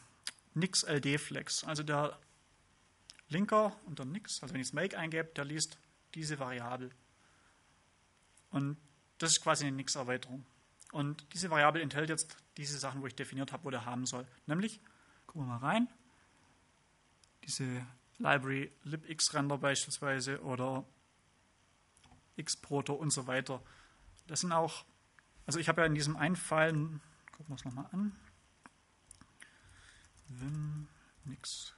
Nix LD Flex. Also der Linker unter Nix, also wenn ich das Make eingebe, der liest diese Variable. Und das ist quasi eine Nix-Erweiterung. Und diese Variable enthält jetzt diese Sachen, wo ich definiert habe, wo der haben soll. Nämlich, gucken wir mal rein, diese Library libxrender beispielsweise oder Xproto und so weiter. Das sind auch, also ich habe ja in diesem einen Fall, gucken wir es nochmal an, Vim, nix,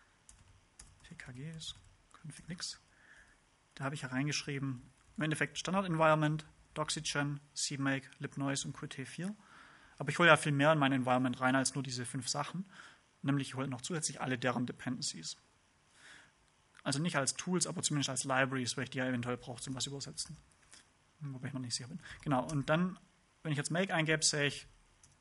pkgs, config nix, da habe ich ja reingeschrieben, im Endeffekt Standard Environment, Doxygen, CMake, libnoise und Qt4. Aber ich hole ja viel mehr in mein Environment rein als nur diese fünf Sachen. Nämlich ich hole noch zusätzlich alle deren Dependencies. Also nicht als Tools, aber zumindest als Libraries, weil ich die ja eventuell brauche zum was übersetzen. Wobei ich noch nicht sicher bin. Genau, und dann, wenn ich jetzt Make eingebe, sehe ich,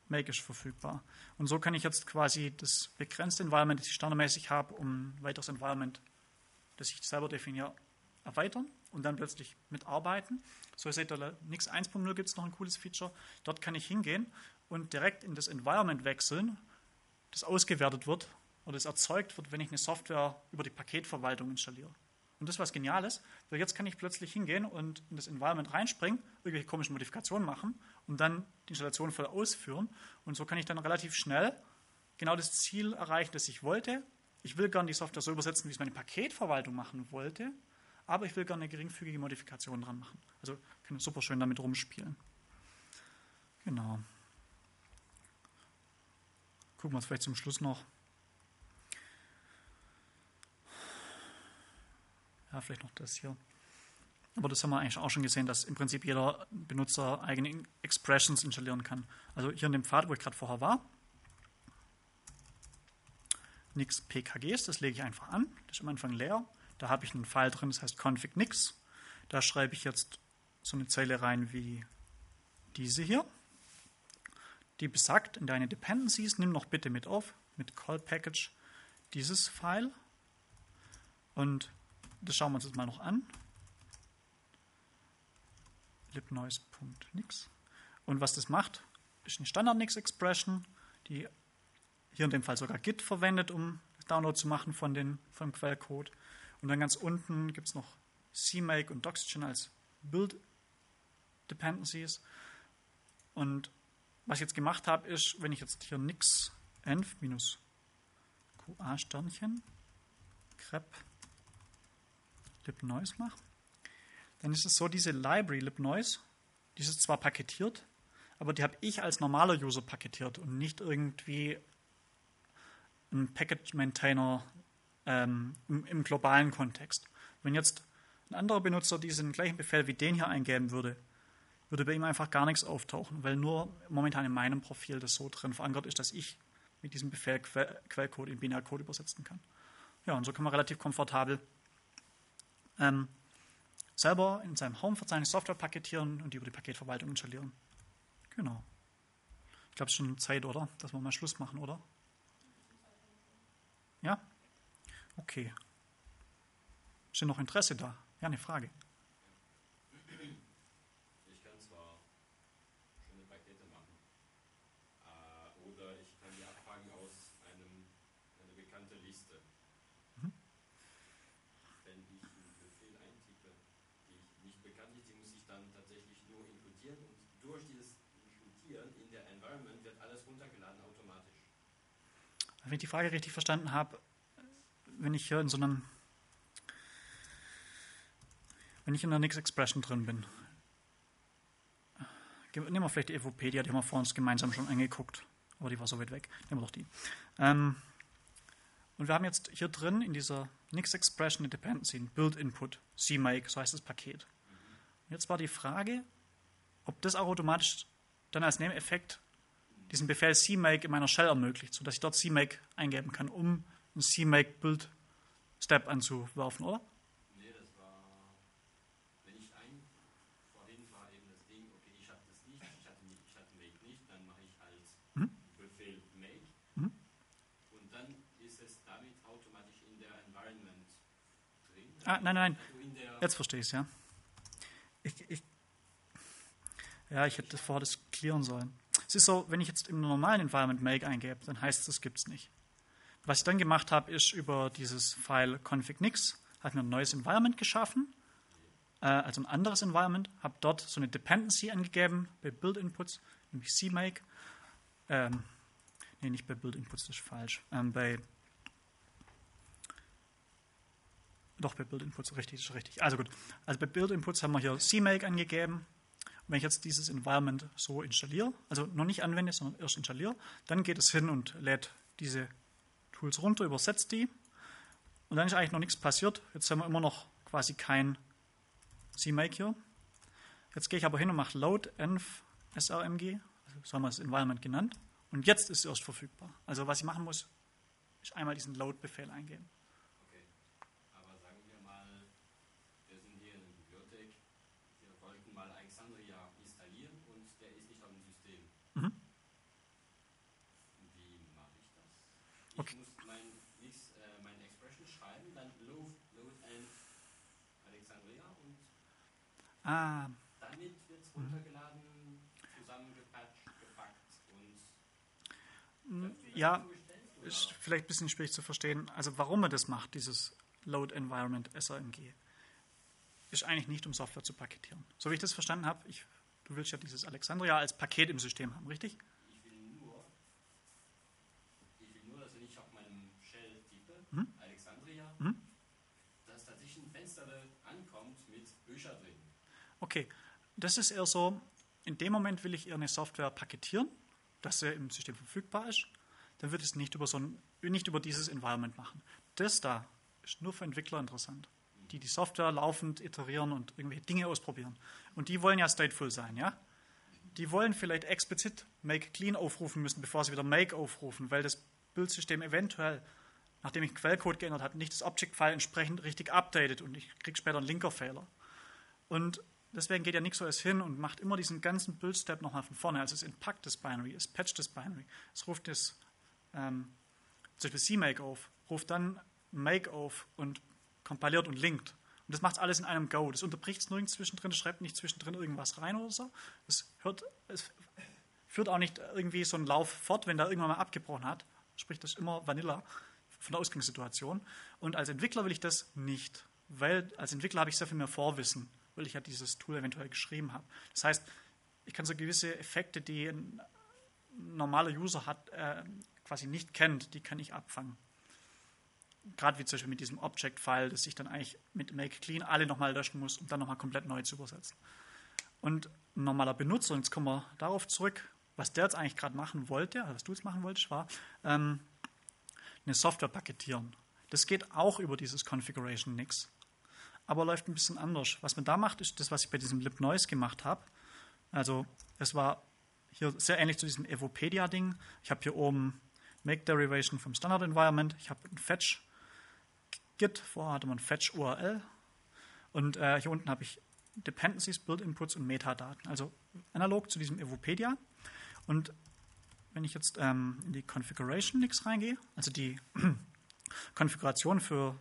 Make ist verfügbar. Und so kann ich jetzt quasi das begrenzte Environment, das ich standardmäßig habe, um ein weiteres Environment, das ich selber definiere, erweitern und dann plötzlich mitarbeiten. So ihr seht, Nix 1.0 gibt es noch ein cooles Feature. Dort kann ich hingehen und direkt in das Environment wechseln, das ausgewertet wird oder das erzeugt wird, wenn ich eine Software über die Paketverwaltung installiere. Und das ist was Geniales, weil jetzt kann ich plötzlich hingehen und in das Environment reinspringen, irgendwelche komischen Modifikationen machen und dann die Installation voll ausführen. Und so kann ich dann relativ schnell genau das Ziel erreichen, das ich wollte. Ich will gerne die Software so übersetzen, wie es meine Paketverwaltung machen wollte, aber ich will gerne eine geringfügige Modifikation dran machen. Also kann ich super schön damit rumspielen. Genau. Gucken wir uns vielleicht zum Schluss noch. Ja, vielleicht noch das hier. Aber das haben wir eigentlich auch schon gesehen, dass im Prinzip jeder Benutzer eigene Expressions installieren kann. Also hier in dem Pfad, wo ich gerade vorher war, nix PKGs, das lege ich einfach an. Das ist am Anfang leer. Da habe ich einen File drin, das heißt config nix. Da schreibe ich jetzt so eine Zeile rein wie diese hier. Die besagt in deine Dependencies, nimm noch bitte mit auf, mit call package, dieses File. Und das schauen wir uns jetzt mal noch an. libnoise.nix. Und was das macht, ist eine Standard-Nix-Expression, die hier in dem Fall sogar Git verwendet, um Download zu machen von, den, vom Quellcode. Und dann ganz unten gibt es noch CMake und Doxygen als Build Dependencies. Und was ich jetzt gemacht habe, ist, wenn ich jetzt hier nix env minus qa Sternchen grep libnoise mache, dann ist es so, diese Library libnoise, die ist zwar paketiert, aber die habe ich als normaler User paketiert und nicht irgendwie ein Package Maintainer ähm, im, im, globalen Kontext. Wenn jetzt ein anderer Benutzer diesen gleichen Befehl wie den hier eingeben würde, würde bei ihm einfach gar nichts auftauchen, weil nur momentan in meinem Profil das so drin verankert ist, dass ich mit diesem Befehl que Quellcode in Binärcode übersetzen kann. Ja, und so kann man relativ komfortabel ähm, selber in seinem Home-Verzeichnis Software paketieren und über die Paketverwaltung installieren. Genau. Ich glaube, es ist schon Zeit, oder? Dass wir mal Schluss machen, oder? Ja? Okay. Ist denn noch Interesse da? Ja, eine Frage. Ich kann zwar schöne Pakete machen, äh, oder ich kann die abfragen aus einem, einer bekannten Liste. Mhm. Wenn ich einen Befehl eintippe, die nicht bekannt ist, die muss ich dann tatsächlich nur inkludieren und durch dieses Inkludieren in der Environment wird alles runtergeladen automatisch. Wenn ich die Frage richtig verstanden habe, wenn ich hier in so einem, wenn ich in der Nix-Expression drin bin, nehmen wir vielleicht die Evopedia, die haben wir vor uns gemeinsam schon angeguckt, aber die war so weit weg. Nehmen wir doch die. Ähm, und wir haben jetzt hier drin in dieser Nix-Expression eine Dependency, ein Build-Input, CMake, so heißt das Paket. Jetzt war die Frage, ob das auch automatisch dann als Nebeneffekt diesen Befehl CMake in meiner Shell ermöglicht, sodass ich dort CMake eingeben kann, um ein CMake-Build-Step anzuwerfen, oder? Nee, das war, wenn ich ein, vorhin war eben das Ding, okay, ich habe das nicht, ich hatte, nicht, ich hatte Make nicht, dann mache ich halt mhm. Befehl Make mhm. und dann ist es damit automatisch in der Environment drin. Ah, nein, nein, also jetzt verstehe ich es, ja. Ich, ich, ja, ich hätte vorher das klären sollen. Es ist so, wenn ich jetzt im normalen Environment Make eingebe, dann heißt es, das gibt es nicht. Was ich dann gemacht habe, ist über dieses File config.nix, habe mir ein neues Environment geschaffen, äh, also ein anderes Environment, habe dort so eine Dependency angegeben bei Build Inputs, nämlich CMake. Ähm, nee, nicht bei Build Inputs, das ist falsch. Ähm, bei doch, bei Build Inputs, richtig, ist richtig. Also gut, also bei Build Inputs haben wir hier CMake angegeben. Und wenn ich jetzt dieses Environment so installiere, also noch nicht anwende, sondern erst installiere, dann geht es hin und lädt diese Tools runter, übersetzt die und dann ist eigentlich noch nichts passiert. Jetzt haben wir immer noch quasi kein CMake hier. Jetzt gehe ich aber hin und mache load env srmg, also so haben wir das Environment genannt, und jetzt ist es erst verfügbar. Also was ich machen muss, ist einmal diesen Load-Befehl eingeben. Okay, aber sagen Alexandria installieren und der ist nicht auf dem System. Mhm. Wie mache ich das? Ich Okay. muss mein, äh, meine Expression schreiben, dann load, load and Alexandria und Ah, damit wird es runtergeladen, zusammengepatcht, gepackt und m, ja, ist vielleicht ein bisschen schwierig zu verstehen. Also warum er das macht, dieses Load Environment SRMG, ist eigentlich nicht, um Software zu paketieren. So wie ich das verstanden habe, ich, du willst ja dieses Alexandria als Paket im System haben, richtig? Ich will nur, ich will nur, dass wenn ich auf meinem Shell tippe, Mhm. Alexandria, Mhm. dass Fenster ankommt mit Bücher drin. Okay, das ist eher so, in dem Moment will ich eher eine Software paketieren, dass sie im System verfügbar ist, dann wird es nicht über, so ein, nicht über dieses Environment machen. Das da ist nur für Entwickler interessant, die die Software laufend iterieren und irgendwelche Dinge ausprobieren. Und die wollen ja stateful sein, ja? Die wollen vielleicht explizit make clean aufrufen müssen, bevor sie wieder make aufrufen, weil das Bildsystem eventuell, nachdem ich den Quellcode geändert habe, nicht das Object-File entsprechend richtig updatet und ich kriege später einen Linker-Fehler. Und deswegen geht ja NixOS hin und macht immer diesen ganzen Build-Step nochmal von vorne. Also es entpackt das Binary, es patcht das Binary, es ruft das ähm, zum Beispiel CMake auf, ruft dann Make auf und kompiliert und linkt. Und das macht alles in einem Go. Das unterbricht es nirgends zwischendrin, schreibt nicht zwischendrin irgendwas rein oder so. Es, hört, es führt auch nicht irgendwie so einen Lauf fort, wenn da irgendwann mal abgebrochen hat. Sprich, das ist immer Vanilla von der Ausgangssituation. Und als Entwickler will ich das nicht, weil als Entwickler habe ich sehr viel mehr Vorwissen, weil ich ja dieses Tool eventuell geschrieben habe. Das heißt, ich kann so gewisse Effekte, die ein normaler User hat, äh, quasi nicht kennt, die kann ich abfangen. Gerade wie zum Beispiel mit diesem Object-File, das ich dann eigentlich mit Make Clean alle nochmal löschen muss, um dann nochmal komplett neu zu übersetzen. Und ein normaler Benutzer, und jetzt kommen wir darauf zurück, was der jetzt eigentlich gerade machen wollte, also was du jetzt machen wolltest, war ähm, eine Software paketieren. Das geht auch über dieses Configuration Nix, aber läuft ein bisschen anders. Was man da macht, ist das, was ich bei diesem Lib Noise gemacht habe. Also es war hier sehr ähnlich zu diesem Evopedia-Ding. Ich habe hier oben Make Derivation vom Standard Environment. Ich habe ein Fetch Git, vorher hatte man Fetch URL. Und äh, hier unten habe ich Dependencies, Build Inputs und Metadaten. Also analog zu diesem Evopedia. Und wenn ich jetzt ähm, in die Configuration Nix reingehe, also die Konfiguration für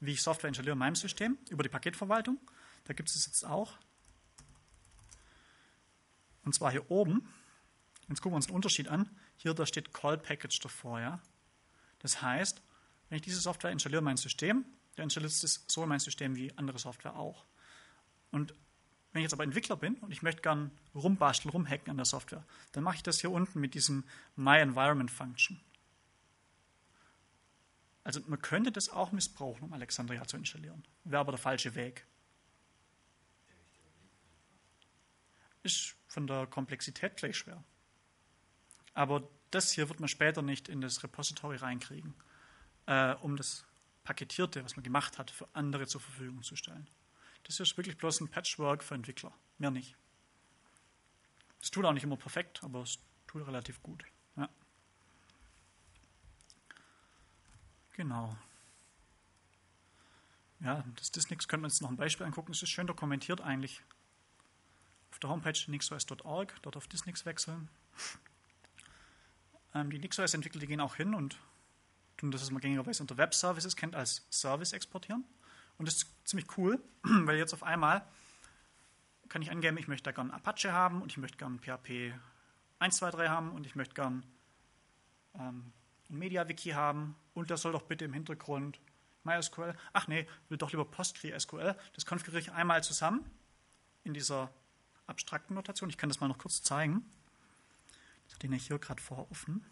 wie ich Software installiere in meinem System über die Paketverwaltung, da gibt es jetzt auch. Und zwar hier oben. Jetzt gucken wir uns den Unterschied an. Hier, da steht Call Package davor. Ja? Das heißt, wenn ich diese Software installiere in mein System, dann installiert es so in mein System wie andere Software auch. Und wenn ich jetzt aber Entwickler bin und ich möchte gern rumbasteln, rumhacken an der Software, dann mache ich das hier unten mit diesem My Environment Function. Also man könnte das auch missbrauchen, um Alexandria zu installieren. Wäre aber der falsche Weg. Ist von der Komplexität gleich schwer. Aber das hier wird man später nicht in das Repository reinkriegen, äh, um das Paketierte, was man gemacht hat, für andere zur Verfügung zu stellen. Das ist wirklich bloß ein Patchwork für Entwickler, mehr nicht. Das tut auch nicht immer perfekt, aber es tut relativ gut. Ja. Genau. Ja, das Disnix können wir uns noch ein Beispiel angucken. Es ist schön dokumentiert eigentlich. Auf der Homepage nixos.org, dort auf Disnix wechseln. Ähm, die NixOS-Entwickler, die gehen auch hin und tun das, was man gängigerweise unter Web Services kennt, als Service exportieren. Und das ist ziemlich cool, weil jetzt auf einmal kann ich angeben, ich möchte da gerne Apache haben und ich möchte gerne PHP 123 haben und ich möchte gerne ähm, MediaWiki haben und das soll doch bitte im Hintergrund MySQL. Ach nee, will doch lieber PostgreSQL. Das konfiguriere ich einmal zusammen in dieser abstrakten Notation. Ich kann das mal noch kurz zeigen. Das hat den ja hier gerade vorher offen.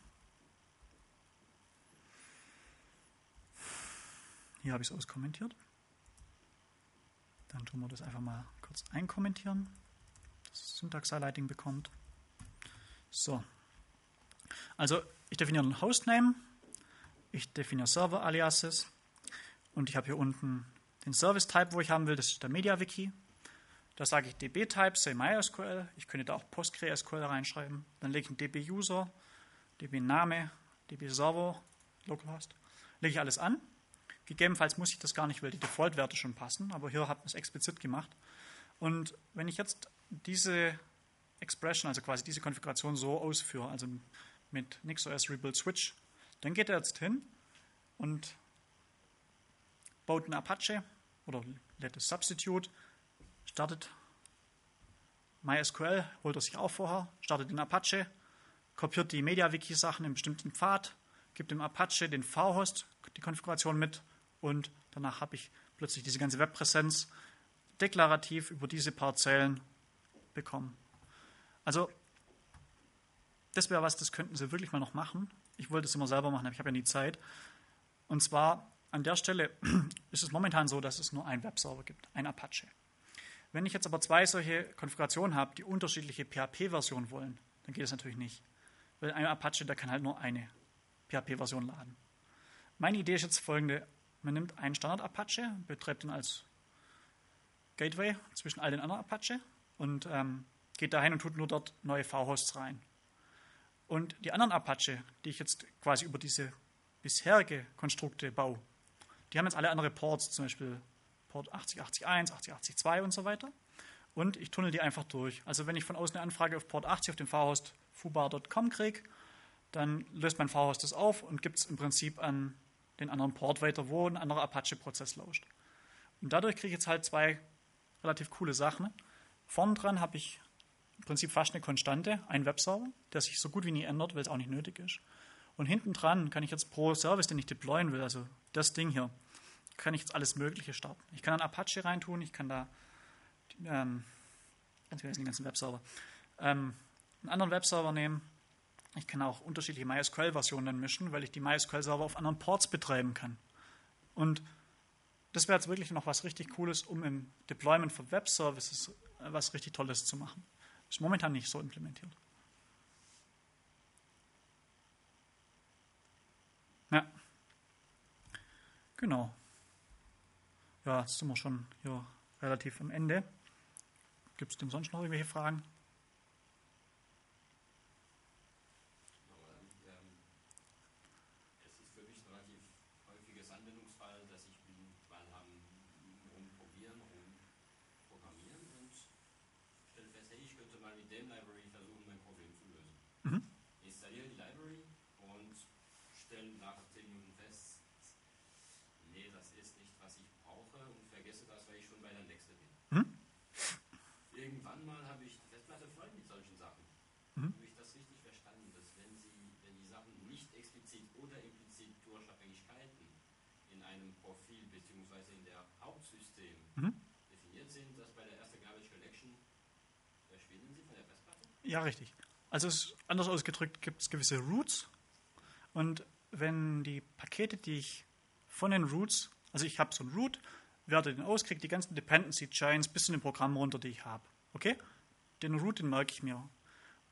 Hier habe ich es auskommentiert. Dann tun wir das einfach mal kurz einkommentieren, dass Syntax-Highlighting bekommt. So. Also ich definiere einen Hostname, ich definiere Server-Aliases und ich habe hier unten den Service-Type, wo ich haben will, das ist der MediaWiki. Da sage ich db-Type, say MySQL. Ich könnte da auch PostgreSQL reinschreiben. Dann lege ich einen db-User, db-Name, db-Server, Localhost. Lege ich alles an. Gegebenenfalls muss ich das gar nicht, weil die Default-Werte schon passen, aber hier hat man es explizit gemacht. Und wenn ich jetzt diese Expression, also quasi diese Konfiguration so ausführe, also mit NixOS Rebuild Switch, dann geht er jetzt hin und baut einen Apache oder let es substitute, startet MySQL, holt er sich auch vorher, startet den Apache, kopiert die MediaWiki-Sachen in bestimmten Pfad, gibt dem Apache den V-Host, die Konfiguration mit und danach habe ich plötzlich diese ganze Webpräsenz deklarativ über diese paar Zeilen bekommen. Also, das wäre was, das könnten Sie wirklich mal noch machen. Ich wollte es immer selber machen, aber ich habe ja nie Zeit. Und zwar an der Stelle ist es momentan so, dass es nur einen Webserver gibt, ein Apache. Wenn ich jetzt aber zwei solche Konfigurationen habe, die unterschiedliche PHP-Versionen wollen, dann geht das natürlich nicht. Weil ein Apache, der kann halt nur eine PHP-Version laden. Meine Idee ist jetzt folgende. Man nimmt einen Standard-Apache, betreibt ihn als Gateway zwischen all den anderen Apache und ähm, geht dahin und tut nur dort neue V-Hosts rein. Und die anderen Apache, die ich jetzt quasi über diese bisherige Konstrukte baue, die haben jetzt alle andere Ports, zum Beispiel Port 8081, 8082 und so weiter. Und ich tunnel die einfach durch. Also wenn ich von außen eine Anfrage auf Port 80 auf dem V-Host fubar.com kriege, dann löst mein V-Host das auf und gibt es im Prinzip an den anderen Port weiter, wo ein anderer Apache-Prozess lauscht. Und dadurch kriege ich jetzt halt zwei relativ coole Sachen. Vorn dran habe ich im Prinzip fast eine Konstante, einen Webserver, der sich so gut wie nie ändert, weil es auch nicht nötig ist. Und hinten dran kann ich jetzt pro Service, den ich deployen will, also das Ding hier, kann ich jetzt alles Mögliche starten. Ich kann dann Apache reintun, ich kann da ähm, die ganzen Webserver, ähm, einen anderen Webserver nehmen. Ich kann auch unterschiedliche MySQL-Versionen mischen, weil ich die MySQL-Server auf anderen Ports betreiben kann. Und das wäre jetzt wirklich noch was richtig Cooles, um im Deployment für Web-Services äh, was richtig Tolles zu machen. Ist momentan nicht so implementiert. Ja. Genau. Ja, jetzt sind wir schon hier relativ am Ende. Gibt es denn sonst noch irgendwelche Fragen? Ja, richtig. Also anders ausgedrückt gibt es gewisse Roots und wenn die Pakete, die ich von den Roots, also ich habe so einen Root, werte den aus, kriege die ganzen Dependency Chains bis zu den Programmen runter, die ich habe. Okay? Den Root, den merke ich mir.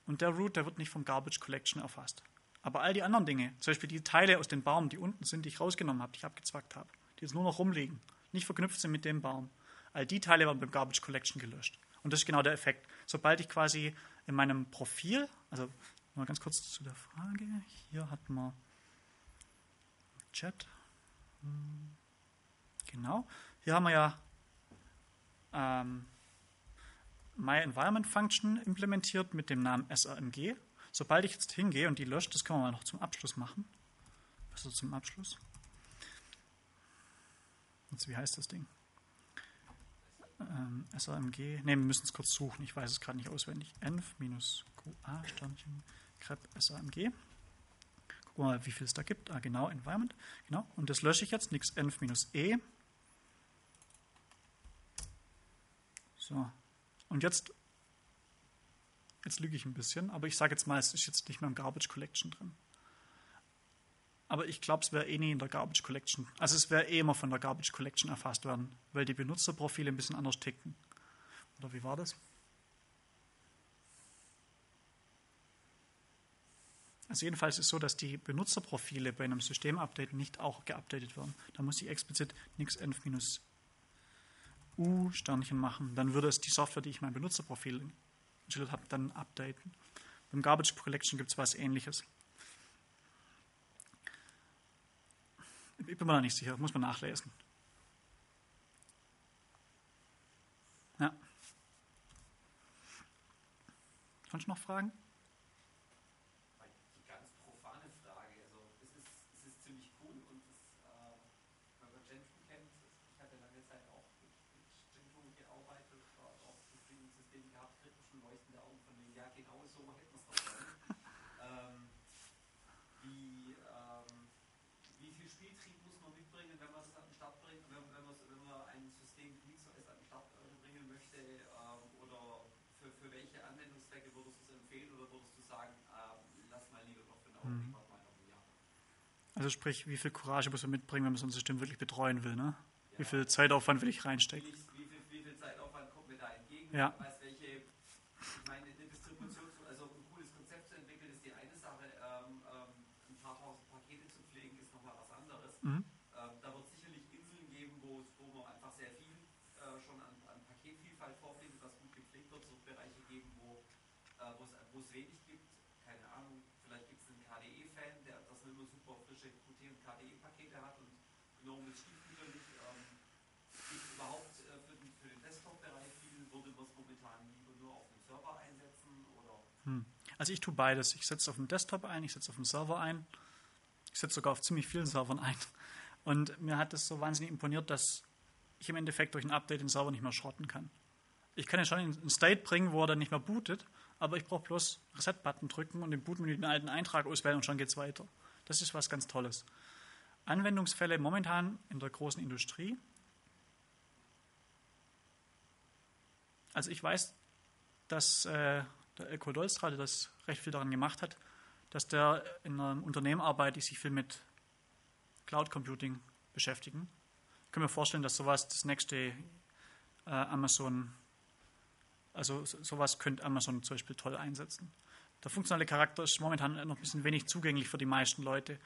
Und der Root, der wird nicht vom Garbage Collection erfasst. Aber all die anderen Dinge, zum Beispiel die Teile aus dem Baum, die unten sind, die ich rausgenommen habe, die ich abgezwackt habe, die jetzt nur noch rumliegen, nicht verknüpft sind mit dem Baum, all die Teile werden beim Garbage Collection gelöscht. Und das ist genau der Effekt. Sobald ich quasi in meinem Profil, also mal ganz kurz zu der Frage, hier hat man Chat, hm, genau, hier haben wir ja ähm, My Environment Function implementiert mit dem Namen SRMG. Sobald ich jetzt hingehe und die lösche, das können wir mal noch zum Abschluss machen. Ist zum Abschluss? Jetzt, wie heißt das Ding? ähm, SAMG, ne, wir müssen es kurz suchen, ich weiß es gerade nicht auswendig. env-qa Sternchen grep SAMG. Gucken wir mal, wie viel es da gibt. Ah, genau, Environment. Genau. Und das lösche ich jetzt, nix env-e. So. Und jetzt, jetzt lüge ich ein bisschen, aber ich sage jetzt mal, es ist jetzt nicht mehr im Garbage Collection drin aber ich glaube, es wäre eh nie in der Garbage Collection. Also es wäre eh immer von der Garbage Collection erfasst werden, weil die Benutzerprofile ein bisschen anders ticken. Oder wie war das? Also jedenfalls ist es so, dass die Benutzerprofile bei einem Systemupdate nicht auch geupdatet werden. Da muss ich explizit nix-env-u Sternchen machen. Dann würde es die Software, die ich mein Benutzerprofil installiert habe, dann updaten. Beim Garbage Collection gibt es was ähnliches. Ich bin mir da nicht sicher, muss man nachlesen. Ja. Kannst du noch Fragen? Also sprich, wie viel Courage muss man mitbringen, wenn man so ein System wirklich betreuen will, ne? Wie Ja. viel Zeitaufwand will ich reinstecken? Wie, wie, viel, wie viel Zeitaufwand kommt mir da entgegen? Ja. Was, welche, ich meine, eine Distribution, zu- also ein cooles Konzept zu entwickeln, ist die eine Sache. Ähm, ähm, ein paar tausend Pakete zu pflegen, ist nochmal was anderes. Mhm. Ähm, da wird sicherlich Inseln geben, wo, es- wo man einfach sehr viel äh, schon an, an Paketvielfalt vorfindet, was gut gepflegt wird. Es wird Bereiche geben, wo äh, wo es- wo es wenig gibt. Keine Ahnung, vielleicht gibt es einen KDE-Fan, der das immer super frische Qt- und KDE-Pakete hat und GNOME ist stiefmütterlich. Ähm, gibt überhaupt äh, für den, für den Desktop-Bereich viel, würde man es momentan lieber nur auf dem Server einsetzen oder Hm. Also ich tue beides. Ich setze auf dem Desktop ein, ich setze auf dem Server ein. Ich setze sogar auf ziemlich vielen Servern ein. Und mir hat das so wahnsinnig imponiert, dass ich im Endeffekt durch ein Update den Server nicht mehr schrotten kann. Ich kann ja schon in ein State bringen, wo er dann nicht mehr bootet, aber ich brauche bloß Reset-Button drücken und im Bootmenü den alten Eintrag auswählen und schon geht's weiter. Das ist was ganz Tolles. Anwendungsfälle momentan in der großen Industrie. Also ich weiß, dass äh, der Elko Dolstra, der das recht viel daran gemacht hat, dass der in einem Unternehmen arbeitet, die sich viel mit Cloud Computing beschäftigen. Ich kann mir vorstellen, dass sowas das nächste äh, Amazon, also so- sowas könnte Amazon zum Beispiel toll einsetzen. Der funktionale Charakter ist momentan noch ein bisschen wenig zugänglich für die meisten Leute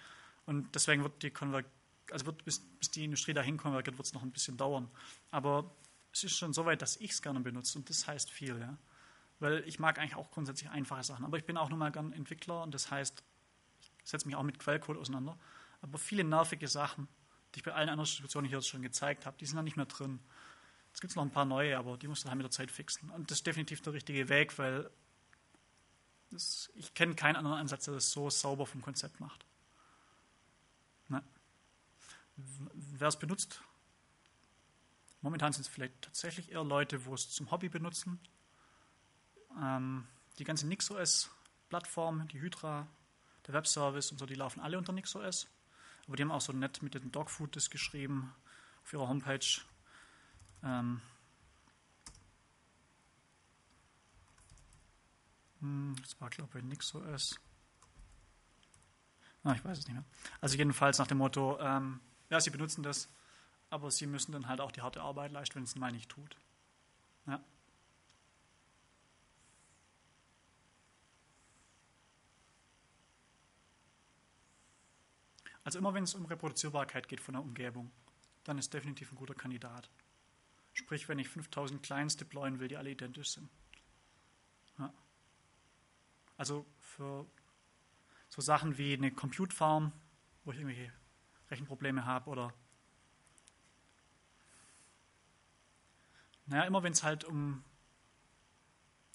und deswegen wird die Konver also wird bis, bis die Industrie dahin konvergiert, wird es noch ein bisschen dauern. Aber es ist schon so weit, dass ich es gerne benutze und das heißt viel, ja. Weil ich mag eigentlich auch grundsätzlich einfache Sachen. Aber ich bin auch nun mal gern Entwickler und das heißt, ich setze mich auch mit Quellcode auseinander. Aber viele nervige Sachen, die ich bei allen anderen Distributionen hier schon gezeigt habe, die sind da nicht mehr drin. Es gibt noch ein paar neue, aber die muss man halt mit der Zeit fixen. Und das ist definitiv der richtige Weg, weil das, ich kenne keinen anderen Ansatz, der das so sauber vom Konzept macht. Ne? Wer es benutzt, momentan sind es vielleicht tatsächlich eher Leute, wo es zum Hobby benutzen. Ähm, die ganze NixOS-Plattform, die Hydra, der Webservice und so, die laufen alle unter NixOS. Aber die haben auch so nett mit den Dogfood das geschrieben auf ihrer Homepage. Ähm, hm, das war, glaube ich, NixOS. Ah, ich weiß es nicht mehr. Also jedenfalls nach dem Motto, ähm, ja, sie benutzen das, aber sie müssen dann halt auch die harte Arbeit leisten, wenn es mal nicht tut. Ja. Also immer wenn es um Reproduzierbarkeit geht von der Umgebung, dann ist definitiv ein guter Kandidat. Sprich, wenn ich 5000 Clients deployen will, die alle identisch sind. Ja. Also für so Sachen wie eine Compute Farm, wo ich irgendwelche Rechenprobleme habe oder naja, immer wenn es halt um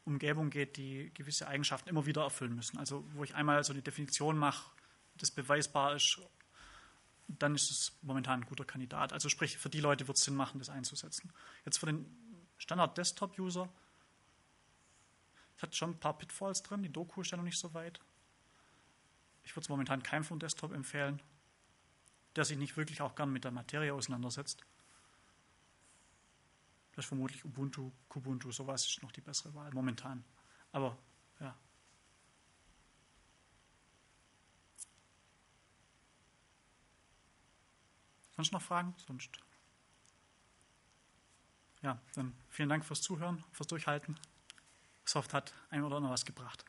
Umgebung geht, die gewisse Eigenschaften immer wieder erfüllen müssen. Also wo ich einmal so eine Definition mache, das beweisbar ist, dann ist es momentan ein guter Kandidat. Also sprich, für die Leute wird es Sinn machen, das einzusetzen. Jetzt für den Standard-Desktop-User, es hat schon ein paar Pitfalls drin, die Doku ist ja noch nicht so weit. Ich würde es momentan keinem vom Desktop empfehlen, der sich nicht wirklich auch gern mit der Materie auseinandersetzt. Das ist vermutlich Ubuntu, Kubuntu, sowas ist noch die bessere Wahl momentan. Aber ja. Sonst noch Fragen? Sonst. Ja, dann vielen Dank fürs Zuhören, fürs Durchhalten. Hoffe, hat ein oder andere was gebracht.